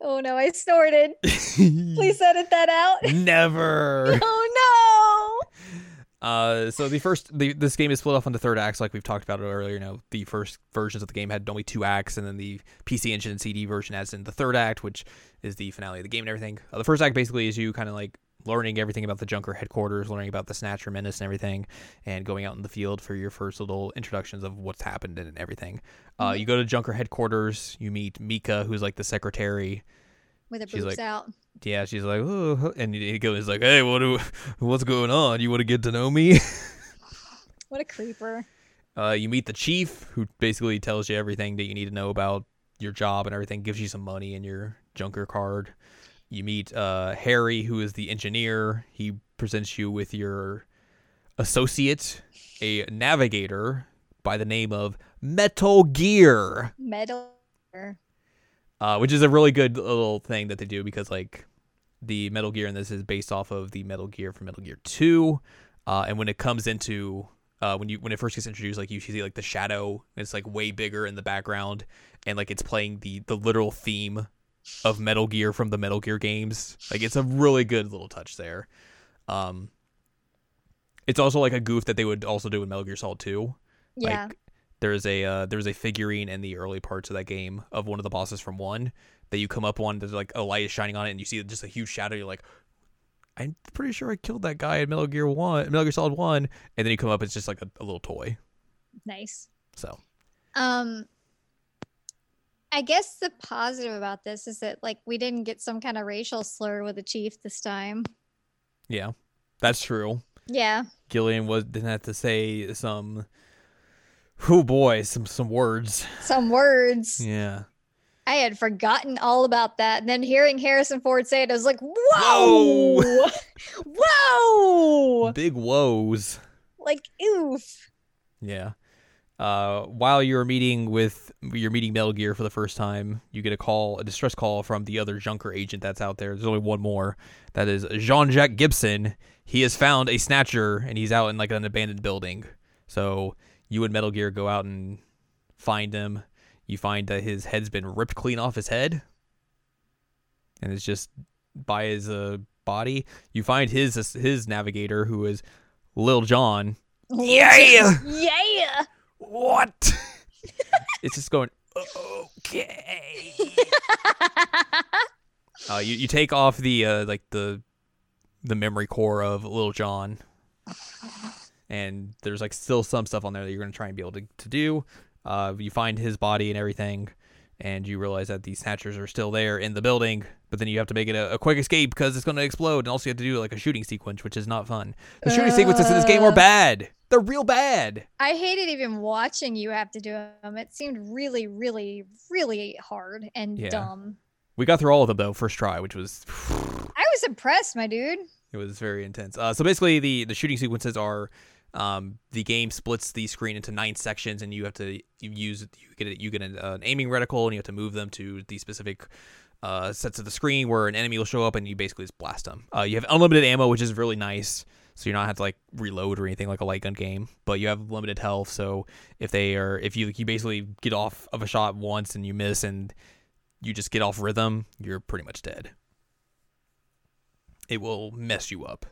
oh no, I snorted. Please edit that out. Never. oh Uh, so the first, the, this game is split off into third acts, like we've talked about it earlier. You know, the first versions of the game had only two acts, and then the PC Engine and CD version adds in the third act, which is the finale of the game and everything. Uh, the first act basically is you kind of like learning everything about the Junker headquarters, learning about the Snatcher menace and everything, and going out in the field for your first little introductions of what's happened and everything. Uh, Mhm. you go to Junker headquarters, you meet Mika, who's like the secretary. With her boobs like- out. Yeah, she's like, oh, and he goes like, hey, what, do, what's going on? You want to get to know me? What a creeper. Uh, you meet the chief, who basically tells you everything that you need to know about your job and everything, gives you some money in your junker card. You meet uh, Harry, who is the engineer. He presents you with your associate, a navigator by the name of Metal Gear, Metal. uh, which is a really good little thing that they do because, like, the Metal Gear in this is based off of the Metal Gear from Metal Gear 2. Uh, and when it comes into uh, when you when it first gets introduced, like you see like the shadow, and it's like way bigger in the background, and like it's playing the the literal theme of Metal Gear from the Metal Gear games. Like it's a really good little touch there. Um, it's also like a goof that they would also do in Metal Gear Solid 2. Yeah. Like there's a uh, there's a figurine in the early parts of that game of one of the bosses from one that you come up on. There's like a light is shining on it, and you see just a huge shadow. You're like, I'm pretty sure I killed that guy in Metal Gear One, Metal Gear Solid One, and then you come up, it's just like a, a little toy. nice. So Um I guess the positive about this is that like we didn't get some kind of racial slur with the chief this time. yeah, that's true. Yeah. Gillian was didn't have to say some. Oh boy, some some words. Some words. Yeah. I had forgotten all about that. And then hearing Harrison Ford say it, I was like, whoa! Whoa! Big woes. Like, oof. Yeah. Uh, while you're meeting with you're meeting Metal Gear for the first time, you get a call, a distress call from the other Junker agent that's out there. There's only one more. That is Jean-Jacques Gibson. He has found a snatcher and he's out in like an abandoned building. So you and Metal Gear go out and find him. You find that his head's been ripped clean off his head, and it's just by his uh, body. You find his his navigator, who is Lil John. Yeah. Yeah. What? it's just going okay. uh, you you take off the uh, like the the memory core of Lil John, and there's like still some stuff on there that you're gonna try and be able to to do. Uh, you find his body and everything, and you realize that these snatchers are still there in the building. But then you have to make it a, a quick escape because it's gonna explode, and also you have to do like a shooting sequence, which is not fun. The shooting sequences in this game are Uh. bad. They're real bad. I hated even watching you have to do them. It seemed really, really, really hard and Yeah. dumb. We got through all of them though, first try, which was I was impressed, my dude. It was very intense. Uh, so basically, the the shooting sequences are um, the game splits the screen into nine sections, and you have to use you get a, you get an, uh, an aiming reticle, and you have to move them to the specific uh, sets of the screen where an enemy will show up, and you basically just blast them. Uh, you have unlimited ammo, which is really nice. So you're not have to like reload or anything like a light gun game, but you have limited health. So if they are, if you you basically get off of a shot once and you miss, and you just get off rhythm, you're pretty much dead. It will mess you up.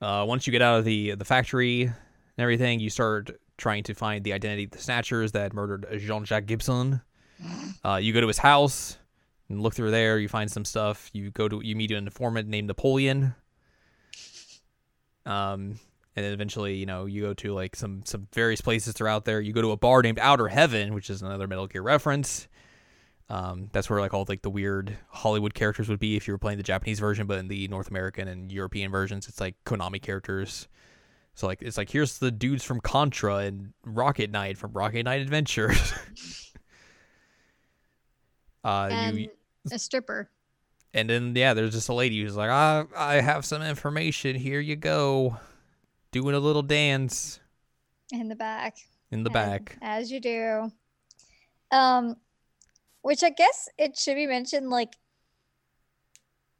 Uh, once you get out of the the factory and everything, you start trying to find the identity of the snatchers that murdered Jean-Jacques Gibson. Uh, you go to his house and look through there. You find some stuff. You go to you meet an informant named Napoleon. Um, and then eventually, you know, you go to like some some various places throughout there. You go to a bar named Outer Heaven, which is another Metal Gear reference. Um, that's where like all like the weird Hollywood characters would be if you were playing the Japanese version, but in the North American and European versions, it's like Konami characters. So like it's like here's the dudes from Contra and Rocket Knight from Rocket Knight Adventures. uh, And you a stripper. and then yeah, there's just a lady who's like, I I have some information. Here you go, doing a little dance in the back. in the and- back. As you do. Um which I guess it should be mentioned like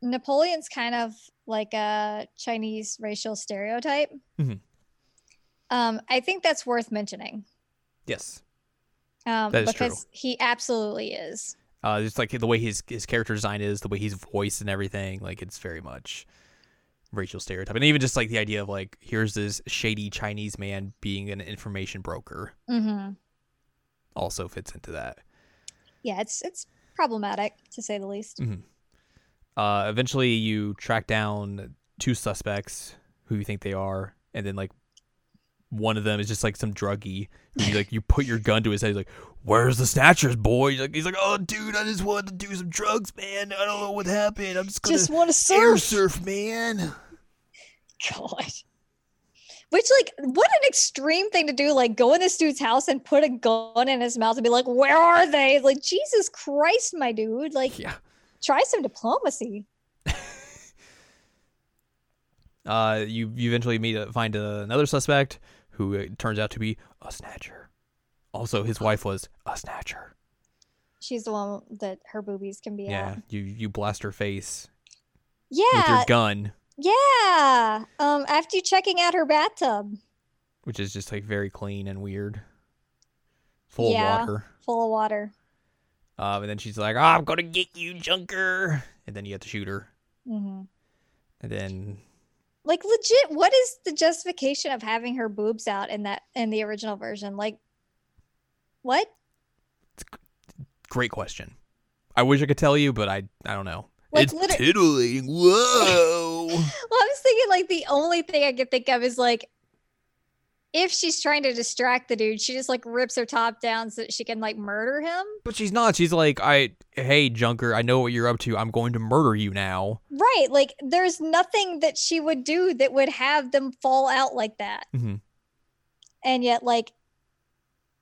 Napoleon's kind of like a Chinese racial stereotype. Mhm. Um I think that's worth mentioning. Yes. Um That is true. because he absolutely is. Uh, just like the way his his character design is, the way he's voiced and everything, like it's very much racial stereotype, and even just like the idea of like here's this shady Chinese man being an information broker Mhm. also fits into that. Yeah, it's it's problematic to say the least. Uh, eventually, you track down two suspects who you think they are, and then like one of them is just like some druggie who you like you put your gun to his head. He's like, "Where's the snatchers, boy?" He's like, he's like, "Oh, dude, I just wanted to do some drugs, man. I don't know what happened. I'm just gonna Just want to air surf. surf, man." God. Which, like, what an extreme thing to do. Like, go in this dude's house and put a gun in his mouth and be like, where are they? Like, Jesus Christ, my dude. Like, Yeah. try some diplomacy. Uh, you you eventually meet a, find another suspect who uh, turns out to be a snatcher. Also, his wife was a snatcher. She's the one that her boobies can be Yeah, out. you you blast her face Yeah. with your gun, yeah. Um, after you checking out her bathtub which is just like very clean and weird, full Yeah. of water. full of water. Um, and then she's like, oh, "I'm gonna get you, Junker," and then you have to shoot her, hmm and then Like, legit, what is the justification of having her boobs out in that in the original version? Like, what? great question. I wish I could tell you, but I I don't know. Like, it's liter- titillating. Whoa. Well, I was thinking like the only thing I could think of is like if she's trying to distract the dude, she just like rips her top down so that she can like murder him. But she's not. She's like, I, hey, Junker, I know what you're up to. I'm going to murder you now. Right. Like there's nothing that she would do that would have them fall out like that. hmm And yet, like,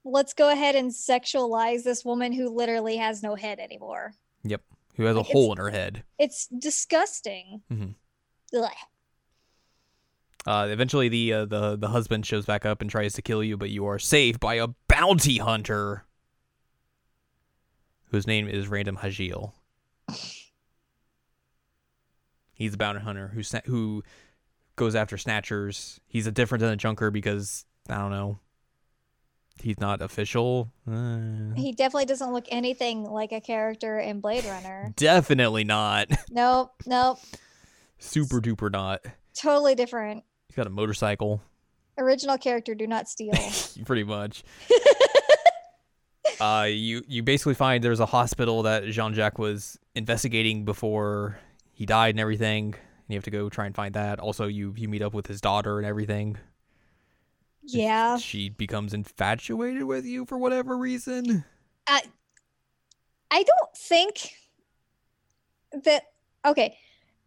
let's go ahead and sexualize this woman who literally has no head anymore. Who has a Like, hole in her head. It's disgusting. Mhm. Uh, eventually, the uh, the the husband shows back up and tries to kill you, but you are saved by a bounty hunter, whose name is Random Hajile. He's a bounty hunter who who goes after snatchers. He's a different than a junker because I don't know. He's not official. Uh, He definitely doesn't look anything like a character in Blade Runner. definitely not. nope, nope. Super duper not. Totally different. He's got a motorcycle, Original character do not steal. pretty much. uh, you you basically find there's a hospital that Jean Jacques was investigating before he died and everything. And you have to go try and find that. Also, you you meet up with his daughter and everything. Yeah. She becomes infatuated with you for whatever reason. I I don't think that okay.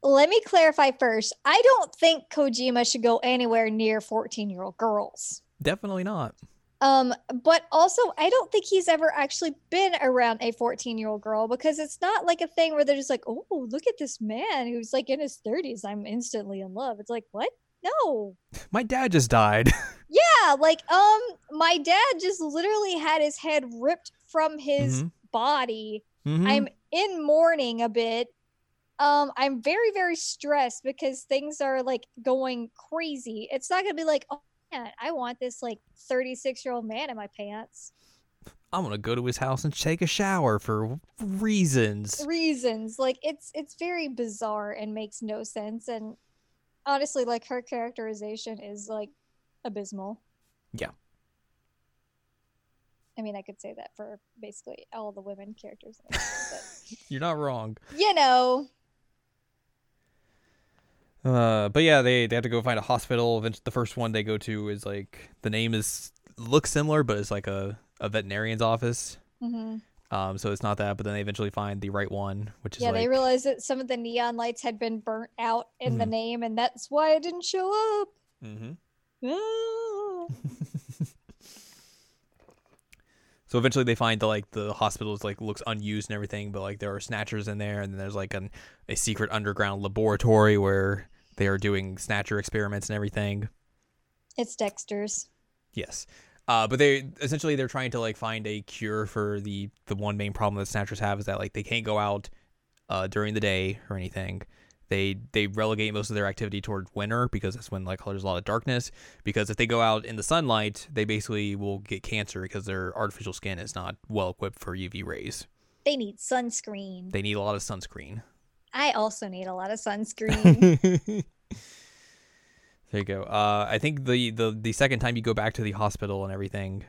Let me clarify first. I don't think Kojima should go anywhere near 14-year-old girls. Definitely not. Um, but also I don't think he's ever actually been around a 14-year-old girl because it's not like a thing where they're just like, "Oh, look at this man who's like in his 30s. I'm instantly in love." It's like, "What? No." My dad just died. Yeah, like um my dad just literally had his head ripped from his Mhm. body Mhm. I'm in mourning a bit. Um, I'm very, very stressed because things are like going crazy. It's not gonna be like, oh man, I want this like 36 year old man in my pants. I'm gonna go to his house and take a shower for reasons. Reasons like it's it's very bizarre and makes no sense. And honestly, like her characterization is like abysmal. Yeah. I mean, I could say that for basically all the women characters, the show, but You're not wrong. you know, Uh, but yeah, they they have to go find a hospital. Eventually, the first one they go to is like the name is looks similar, but it's like a a veterinarian's office. hmm Um, so it's not that. But then they eventually find the right one, which is Yeah, like they realized that some of the neon lights had been burnt out in the Mhm. name, and that's why it didn't show up. Mhm. Ah. So eventually they find the like the hospital is like looks unused and everything, but like there are snatchers in there, and then there's like an a secret underground laboratory where they are doing snatcher experiments and everything. It's Dexter's. Yes. Uh, but they essentially they're trying to like find a cure for the the one main problem that snatchers have is that like they can't go out uh, during the day or anything. They they relegate most of their activity toward winter because that's when like there's a lot of darkness. Because if they go out in the sunlight, they basically will get cancer because their artificial skin is not well equipped for UV rays. They need sunscreen. They need a lot of sunscreen. I also need a lot of sunscreen. there you go. Uh, I think the, the the second time you go back to the hospital and everything,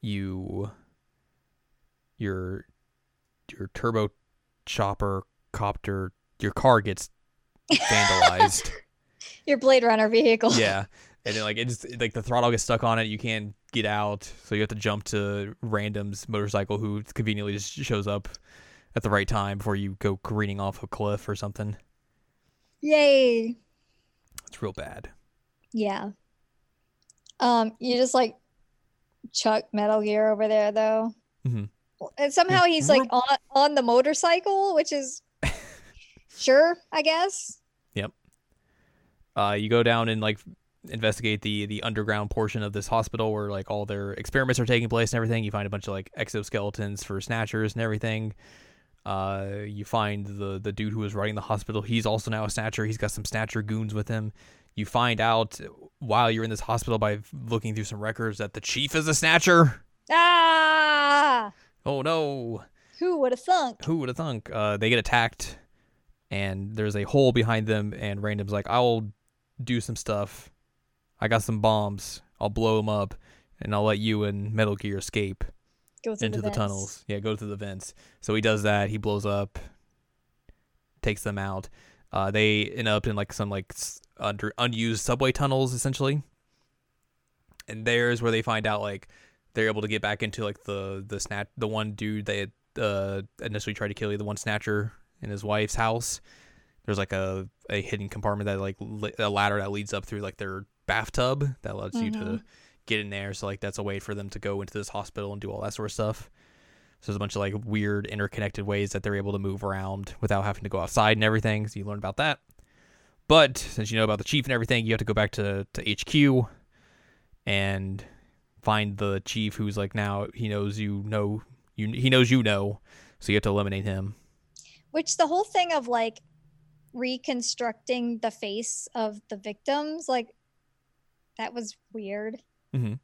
you your your turbo chopper copter your car gets vandalized. Your Blade Runner vehicle. yeah, and then like it just like the throttle gets stuck on it. You can't get out, so you have to jump to random's motorcycle who conveniently just shows up at the right time before you go careening off a cliff or something. Yay. It's real bad. Yeah. Um, you just like chuck Metal Gear over there though. Mhm. And somehow he's like on on the motorcycle, which is sure, I guess. Yep. Uh, you go down and like investigate the the underground portion of this hospital where like all their experiments are taking place and everything. You find a bunch of like exoskeletons for snatchers and everything. Uh, you find the the dude who was running the hospital. He's also now a snatcher. He's got some snatcher goons with him. You find out while you're in this hospital by looking through some records that the chief is a snatcher. Ah, Oh no! who would have thunk? Who would have thunk? Uh, they get attacked, and there's a hole behind them. And Random's like, "I'll do some stuff. I got some bombs. I'll blow them up, and I'll let you and Metal Gear escape Go into the, vents. tunnels. Yeah, go through the vents." So he does that. He blows up, takes them out. Uh, they end up in like some like under unused subway tunnels essentially, and there's where they find out like they're able to get back into like the the snatch the one dude they had uh, initially tried to kill, the one snatcher in his wife's house. There's like a, a hidden compartment that like li- a ladder that leads up through like their bathtub that allows you to Mhm. Get in there. So like that's a way for them to go into this hospital and do all that sort of stuff. So there's a bunch of like weird interconnected ways that they're able to move around without having to go outside and everything. So you learn about that. But since you know about the chief and everything, you have to go back to, to HQ and find the chief who's like now he knows you know you he knows you know, so you have to eliminate him. Which the whole thing of like reconstructing the face of the victims, like that was weird. Hmm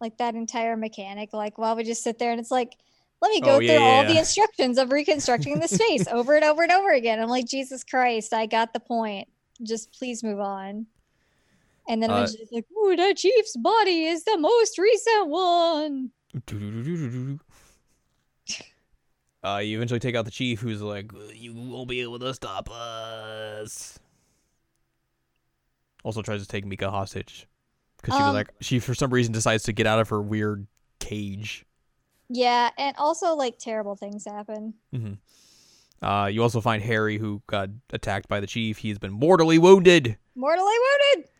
Like that entire mechanic. Like, while we just sit there and it's like, let me Oh, go yeah, through yeah, all yeah. the instructions of reconstructing the space over and over and over again. I'm like, Jesus Christ, I got the point. Just please move on. And then Uh, eventually it's like, ooh, the chief's body is the most recent one. Uh, you eventually take out the chief, who's like, "You won't be able to stop us." Also tries to take Mika hostage because she was Um, like, she for some reason decides to get out of her weird cage. Yeah, and also like terrible things happen. Mm-hmm. Uh, you also find Harry, who got attacked by the chief. He's been mortally wounded, Mortally wounded.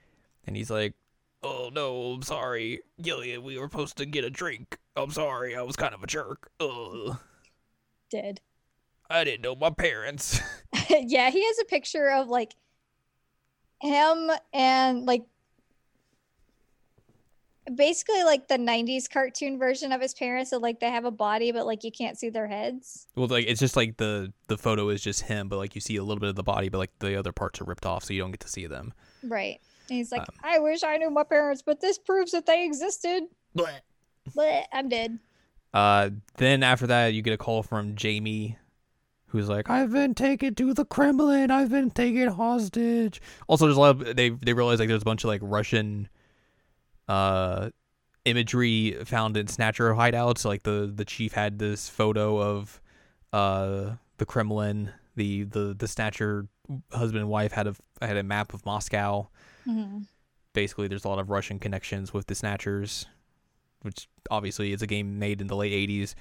and he's like, "Oh no, I'm sorry, Gillian. We were supposed to get a drink. I'm sorry, I was kind of a jerk. Ugh, Dead. I didn't know my parents." yeah, he has a picture of like him and like basically like the 90s cartoon version of his parents so like they have a body but like you can't see their heads Well, like it's just like the the photo is just him, but like you see a little bit of the body, but like the other parts are ripped off, so you don't get to see them. right and he's like Um, i wish i knew my parents but this proves that they existed But but i'm dead uh, then after that, you get a call from Jamie, who's like, "I've been taken to the Kremlin. I've been taken hostage." Also, there's a lot of they they realize like there's a bunch of like Russian, uh, imagery found in Snatcher hideouts. Like the the chief had this photo of, uh, the Kremlin. The the the Snatcher husband and wife had a had a map of Moscow. Mhm. basically there's a lot of Russian connections with the Snatchers, which obviously is a game made in the late 80s.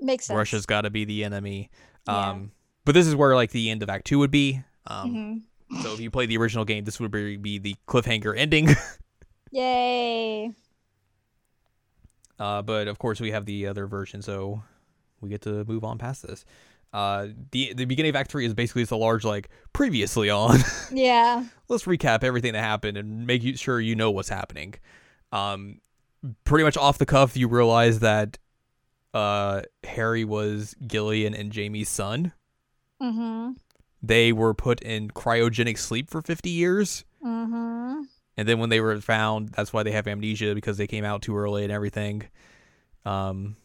makes sense Russia's got to be the enemy. Yeah. Um, but this is where like the end of Act Two would be. Um, Mhm. So if you play the original game, this would be, be the cliffhanger ending. yay uh, but of course, we have the other version, so we get to move on past this. Uh, the the beginning of Act Three is basically just a large like previously on. yeah let's recap everything that happened and make you sure you know what's happening. Um, pretty much off the cuff, you realize that uh, Harry was Gillian and Jamie's son. mm-hmm They were put in cryogenic sleep for 50 years. mm-hmm And then when they were found, that's why they have amnesia because they came out too early and everything. Um,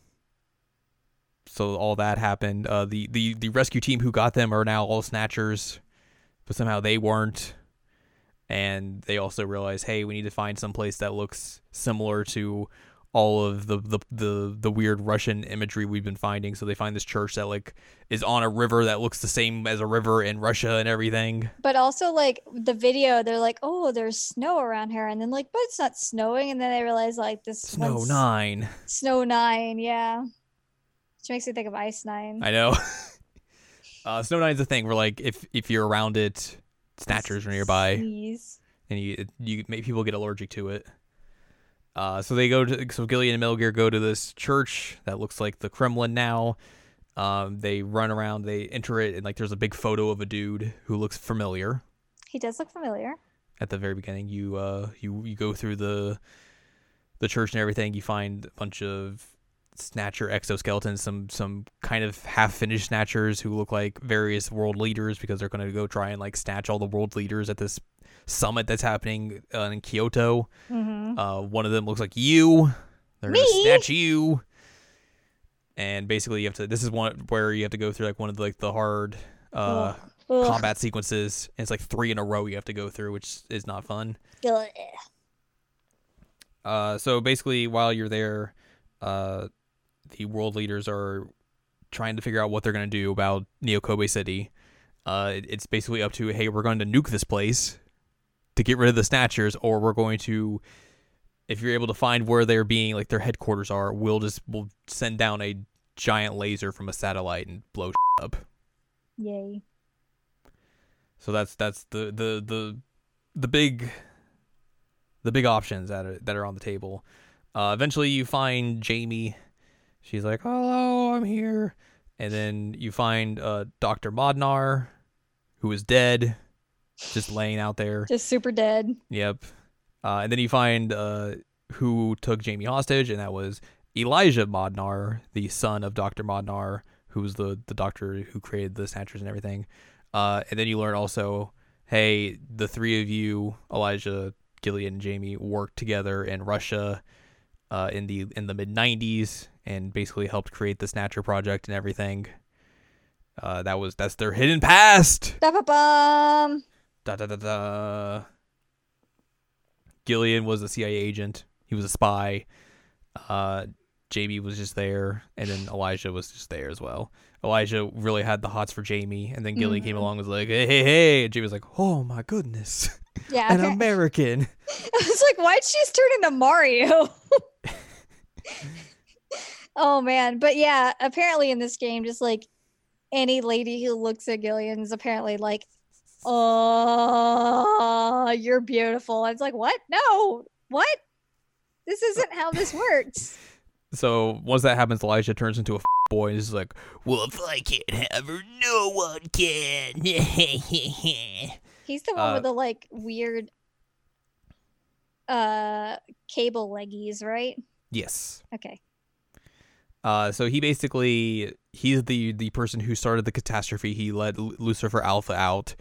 so all that happened. Uh, the, the, the rescue team who got them are now all snatchers, but somehow they weren't. And they also realize, hey, we need to find some place that looks similar to all of the, the, the, the weird Russian imagery we've been finding. So they find this church that like is on a river that looks the same as a river in Russia and everything. but also like the video they're like oh there's snow around here and then like but it's not snowing and then they realize like this Snow Nine. Snow Nine, yeah. Which makes me think of Ice Nine. I know. uh, Snow Nine's a thing where like if if you're around it, snatchers are nearby, Sneeze. and you you make people get allergic to it. Uh, so they go to so Gillian and Metal Gear go to this church that looks like the Kremlin now. Um, they run around, they enter it, and like there's a big photo of a dude who looks familiar. He does look familiar. At the very beginning, you uh you you go through the the church and everything. You find a bunch of snatcher exoskeletons, some some kind of half finished snatchers who look like various world leaders because they're going to go try and like snatch all the world leaders at this summit that's happening uh, in Kyoto. Mm-hmm. Uh, one of them looks like you. They're gonna snatch you. And basically, you have to. This is one where you have to go through like one of the, like the hard uh, combat sequences. And it's like three in a row you have to go through, which is not fun. Uh, so basically, while you're there, uh, the world leaders are trying to figure out what they're going to do about Neo Kobe City. Uh, it- it's basically up to hey, we're going to nuke this place to get rid of the Snatchers, or we're going to, if you're able to find where they're being, like their headquarters are, we'll just we'll send down a giant laser from a satellite and blow up. Yay. So that's that's the the the the big the big options that are that are on the table. Uh, eventually, you find Jamie. She's like, "Hello, I'm here," and then you find uh, Doctor Modnar, who is dead, just laying out there. Just super dead. Yep. Uh, and then you find uh, who took Jamie hostage, and that was Elijah Modnar, the son of Doctor Modnar, who was the the doctor who created the Snatchers and everything. Uh, and then you learn also, hey, the three of you, Elijah, Gillian and Jamie worked together in Russia uh, in the in the mid '90s and basically helped create the Snatcher project and everything. Uh, that was that's their hidden past. Da-ba-bum. Da da da da. Gillian was a CIA agent. He was a spy. Uh, Jamie was just there, and then Elijah was just there as well. Elijah really had the hots for Jamie, and then Gillian came Mhm. along and was like, "Hey, hey, hey!" And Jamie was like, "Oh my goodness, Yeah. an American." I was like, why'd she just turn into Mario? oh man. But yeah, apparently in this game, just like any lady who looks at Gillian is apparently like, oh, you're beautiful. I was like, what? No, what? This isn't how this works. So once that happens, Elijah turns into a f- boy and is like, "Well, if I can't have her, no one can." He's the one Uh, with the like weird uh cable leggies, right? yes. Okay. Uh, so he basically he's the the person who started the catastrophe. He led Lu- Lucifer Alpha out,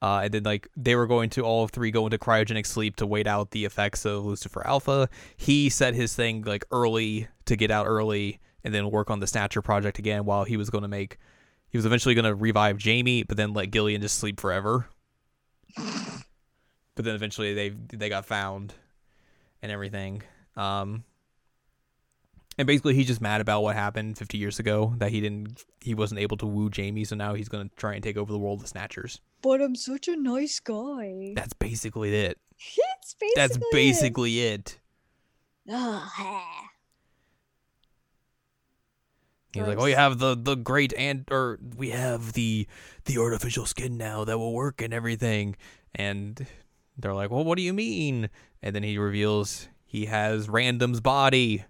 uh, and then like they were going to all three go into cryogenic sleep to wait out the effects of Lucifer Alpha. He set his thing like early to get out early, and then work on the Snatcher project again. While he was going to make, he was eventually going to revive Jamie, but then let Gillian just sleep forever. but then eventually they they got found, and everything. Um, and basically, he's just mad about what happened 50 years ago that he didn't, he wasn't able to woo Jamie. So now he's gonna try and take over the world of Snatchers. But I'm such a nice guy. That's basically it. It's basically That's basically it. Ah. He's like, Gross. "Oh, you have the the great and or we have the the artificial skin now that will work and everything." And they're like, "Well, what do you mean?" And then he reveals he has Random's body.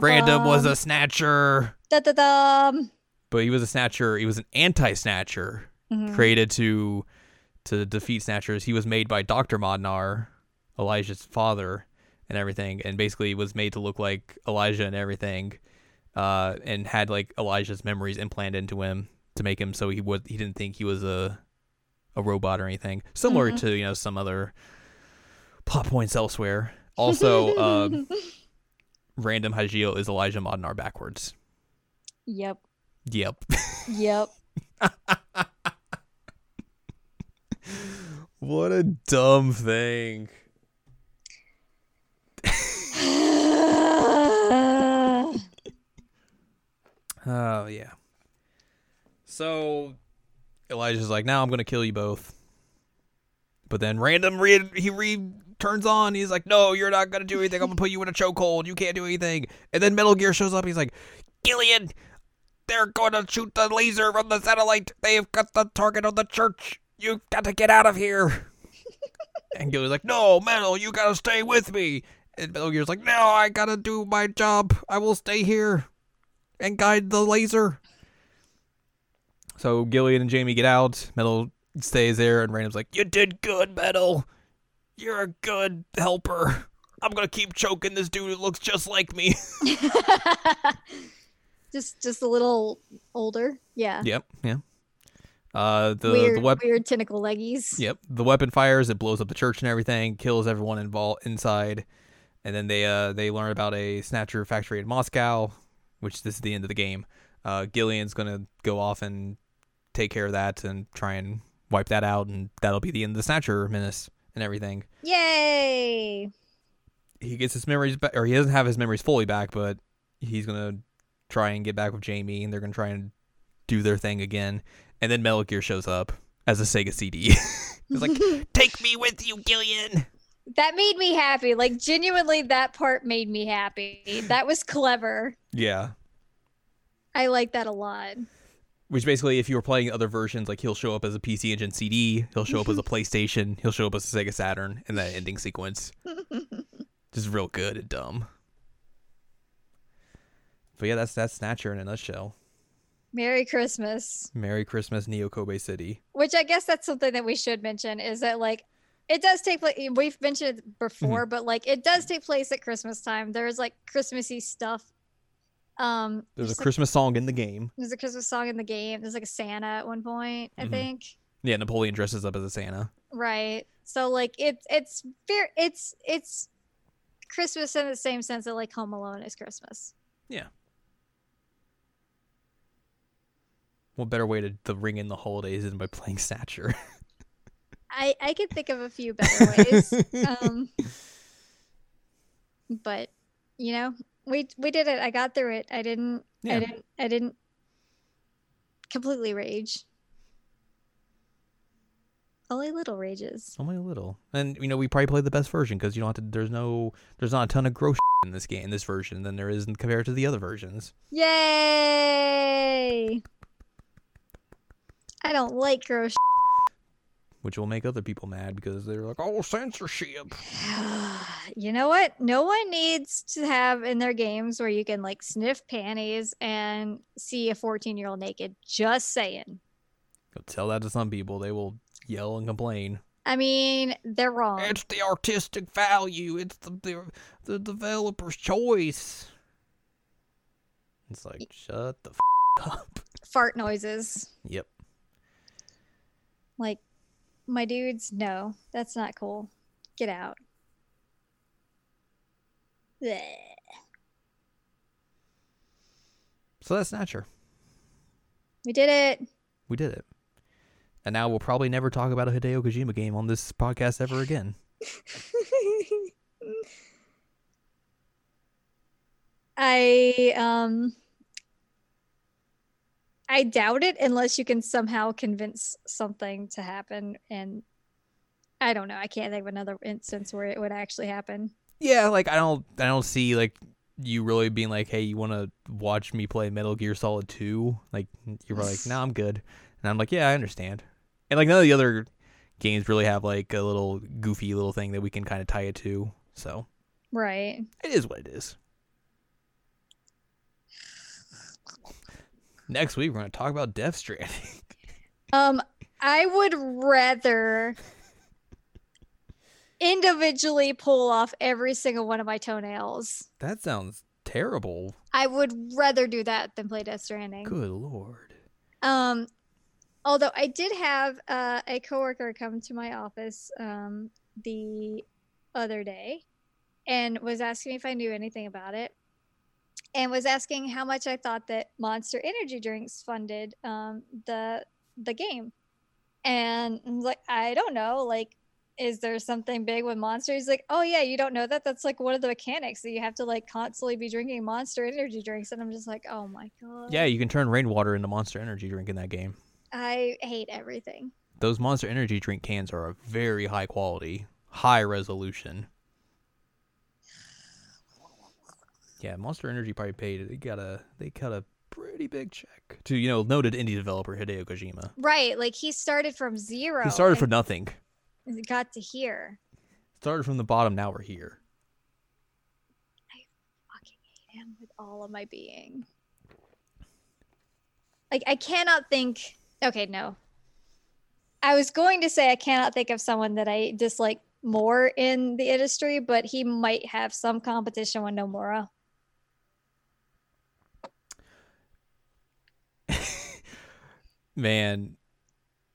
Random was a snatcher, da da dum. but he was a snatcher. He was an anti-snatcher. Mhm. created to to defeat snatchers. He was made by Dr. Modnar, Elijah's father, and everything, and basically was made to look like Elijah and everything, uh, and had like Elijah's memories implanted into him to make him so he would he didn't think he was a a robot or anything. Similar Mhm. to you know some other plot points elsewhere. Also, uh, random Hajile is Elijah Modnar backwards. Yep. Yep. Yep. what a dumb thing. Oh yeah. So Elijah's like, now I'm gonna kill you both. But then random re- he re turns on. He's like, no, you're not gonna do anything. I'm gonna put you in a chokehold. You can't do anything. And then Metal Gear shows up. He's like, Gillian, they're to shoot the laser from the satellite. They've got the target on the church. You've got to get out of here. and Gillian's like, no, Metal, you gotta stay with me. And Metal Gear's like, no, I gotta do my job. I will stay here and guide the laser. So Gillian and Jamie get out. Metal stays there, and Random's like, "You did good, Metal. You're a good helper. I'm gonna keep choking this dude who looks just like me." just just a little older. Yeah. yep, yeah. Uh, the weird, the weapon. weird tentacle leggies. Yep, the weapon fires. It blows up the church and everything. Kills everyone involved inside. And then they uh they learn about a snatcher factory in Moscow, which this is the end of the game. Uh, Gillian's gonna go off and take care of that and try and wipe that out, and that'll be the end of the snatcher menace and everything. Yay! He gets his memories back, or he doesn't have his memories fully back, but he's gonna try and get back with Jamie, and they're gonna try and do their thing again. And then Metal Gear shows up as a Sega CD. He's like, "Take me with you, Gillian." that made me happy. Like genuinely, that part made me happy. That was clever. Yeah. I like that a lot. Which basically, if you were playing other versions, like he'll show up as a PC Engine CD, he'll show up as a PlayStation, he'll show up as a Sega Saturn in that ending sequence. Just real good and dumb. But yeah, that's that's Snatcher in a nutshell. Merry Christmas. Merry Christmas, Neo Kobe City. Which I guess that's something that we should mention is that like it does take place. We've mentioned it before, Mm-hmm. but like it does take place at Christmas time. There's like Christmassy stuff. Um, There's a like, Christmas song in the game. there's a Christmas song in the game. There's like a Santa at one point, I Mhm. think. Yeah, Napoleon dresses up as a Santa. Right. So like it's it's very it's it's Christmas in the same sense that like Home Alone is Christmas. Yeah. What better way to, to ring in the holidays than by playing Snatcher? I I could think of a few better ways. um but you know, we we did it. I got through it. I didn't Yeah. I didn't I didn't completely rage. Only little rages. Only a little. And you know, we probably played the best version because you don't have to. There's no. There's not a ton of gross in this game in this version than there is compared to the other versions. Yay! I don't like gross. which will make other people mad because they're like, "Oh, censorship." you know what? No one needs to have in their games where you can like sniff panties and see a 14 year old naked. Just saying. Go tell that to some people; they will yell and complain. I mean, they're wrong. It's the artistic value. It's the the, the developer's choice. It's like, shut the f- up. Fart noises. Yep. Like, my dudes, no, that's not cool. Get out. Blech. So that's Snatcher. We did it. We did it. And now we'll probably never talk about a Hideo Kojima game on this podcast ever again. I um I doubt it unless you can somehow convince something to happen and I don't know. I can't think of another instance where it would actually happen. Yeah, like I don't I don't see like you really being like, "Hey, you want to watch me play Metal Gear Solid 2?" Like you're like, "No, I'm good." And I'm like, "Yeah, I understand." And like none of the other games really have like a little goofy little thing that we can kind of tie it to. So, Right. it is what it is. Next week we're going to talk about Death Stranding. Um I would rather individually pull off every single one of my toenails. that sounds terrible. I would rather do that than play Death Stranding. Good lord. Um, although I did have uh, a coworker come to my office um, the other day and was asking me if I knew anything about it, and was asking how much I thought that Monster Energy drinks funded um, the the game, and I was like, I don't know, like. Is there something big with Monster? He's like, oh yeah, you don't know that? That's like one of the mechanics that you have to like constantly be drinking Monster Energy drinks, and I'm just like, oh my god. Yeah, you can turn rainwater into Monster Energy drink in that game. I hate everything. Those Monster Energy drink cans are a very high quality, high resolution. Yeah, Monster Energy probably paid. They got a they cut a pretty big check to you know noted indie developer Hideo Kojima. Right, like he started from zero. He started and from nothing. Got to here. Started from the bottom. Now we're here. I fucking hate him with all of my being. Like I cannot think. Okay, no. I was going to say I cannot think of someone that I dislike more in the industry, but he might have some competition with Nomura. Man.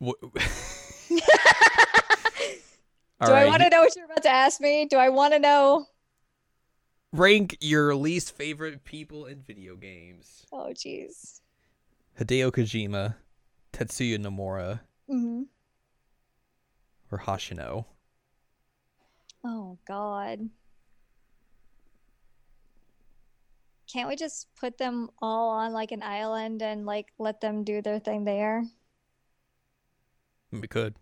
Wh- Do All I want to know what you're about to ask me? Do I want to know? rank your least favorite people in video games. Oh, jeez. Hideo Kojima, Tetsuya Nomura, hmm or Hashino. Oh God. Can't we just put them all on like an island and like let them do their thing there? We could.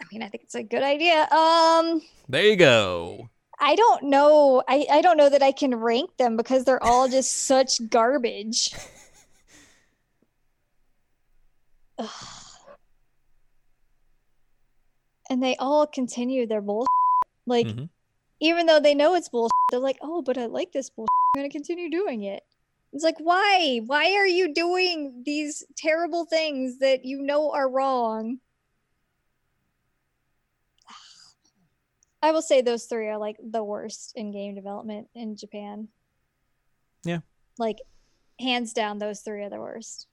I mean, I think it's a good idea. Um, There you go. I don't know. I I don't know that I can rank them because they're all just such garbage. Ugh. And they all continue their bullshit. Like Mhm. even though they know it's bullshit, they're like, "Oh, but I like this bullshit. I'm gonna continue doing it." It's like, why? Why are you doing these terrible things that you know are wrong? I will say those three are like the worst in game development in Japan. Yeah. Like, hands down, those three are the worst.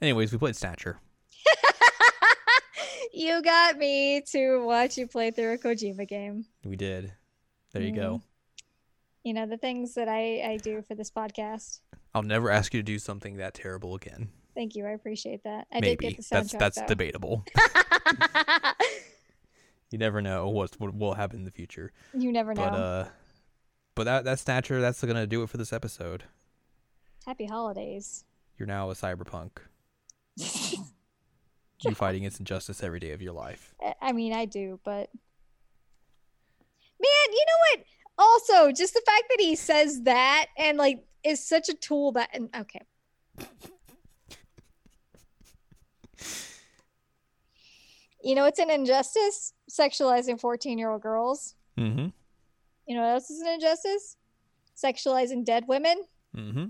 Anyways, we played Snatcher. you got me to watch you play through a Kojima game. We did. There you go. Mm-hmm. You know, the things that I, I do for this podcast. I'll never ask you to do something that terrible again. Thank you. I appreciate that. I did Maybe get the that's soundtrack. that's though. debatable. you never know what what will happen in the future. you never know. But uh, but that that's Snatcher. That's gonna do it for this episode. Happy holidays. You're now a cyberpunk. you fight against injustice every day of your life. I- I mean, I do, but man, you know what? Also, just the fact that he says that and like is such a tool that and okay. You know, it's an injustice sexualizing 14 year old girls. Mm-hmm. You know what else is an injustice? Sexualizing dead women. Mm-hmm.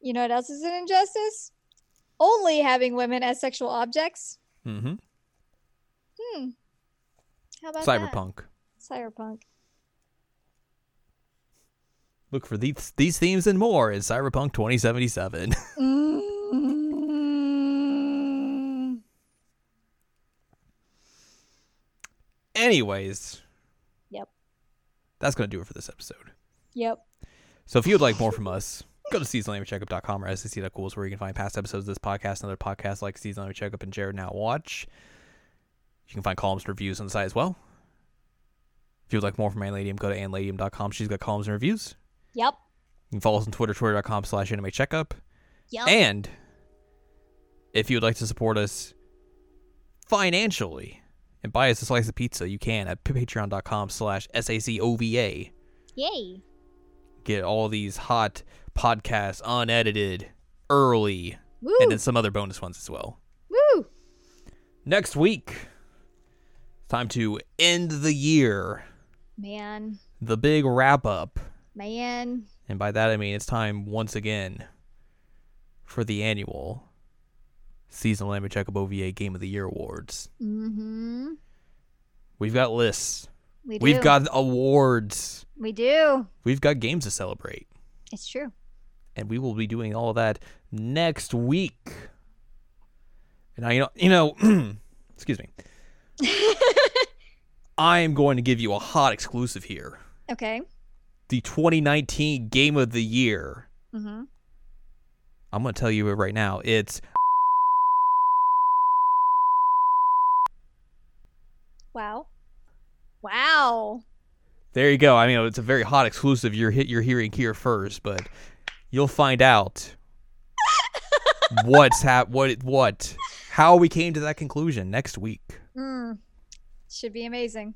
You know what else is an injustice? Only having women as sexual objects. Mm-hmm. Hmm. How about that? Cyberpunk. Cyberpunk. Look for these these themes and more in Cyberpunk 2077. Mm. Anyways. Yep. That's gonna do it for this episode. Yep. So if you would like more from us, go to seasonalanimecheckup.com or scc.cool where you can find past episodes of this podcast and other podcasts like Seasonal Anime Checkup and Jared Now Watch. You can find columns and reviews on the site as well. If you would like more from Ann Ladium, go to annladium.com. She's got columns and reviews. Yep. You can follow us on Twitter, twitter.com slash anime checkup. Yep. And if you would like to support us financially and buy us a slice of pizza, you can at patreon.com slash SACOVA. Yay. Get all these hot podcasts unedited early Woo. and then some other bonus ones as well. Woo. Next week, It's time to end the year. Man. The big wrap up. Man. And by that I mean it's time once again for the annual Seasonal Anime Checkup OVA Game of the Year Awards. Mm-hmm. We've got lists. We do. We've got awards. We do. We've got games to celebrate. It's true. And we will be doing all that next week. And now you know you know excuse me. I am going to give you a hot exclusive here. Okay. The 2019 Game of the Year. Mm-hmm. I'm going to tell you it right now. It's Wow. Wow. There you go. I mean, it's a very hot exclusive. You're hit. You're hearing here first, but you'll find out what's hap- what what how we came to that conclusion next week. Mm. Should be amazing.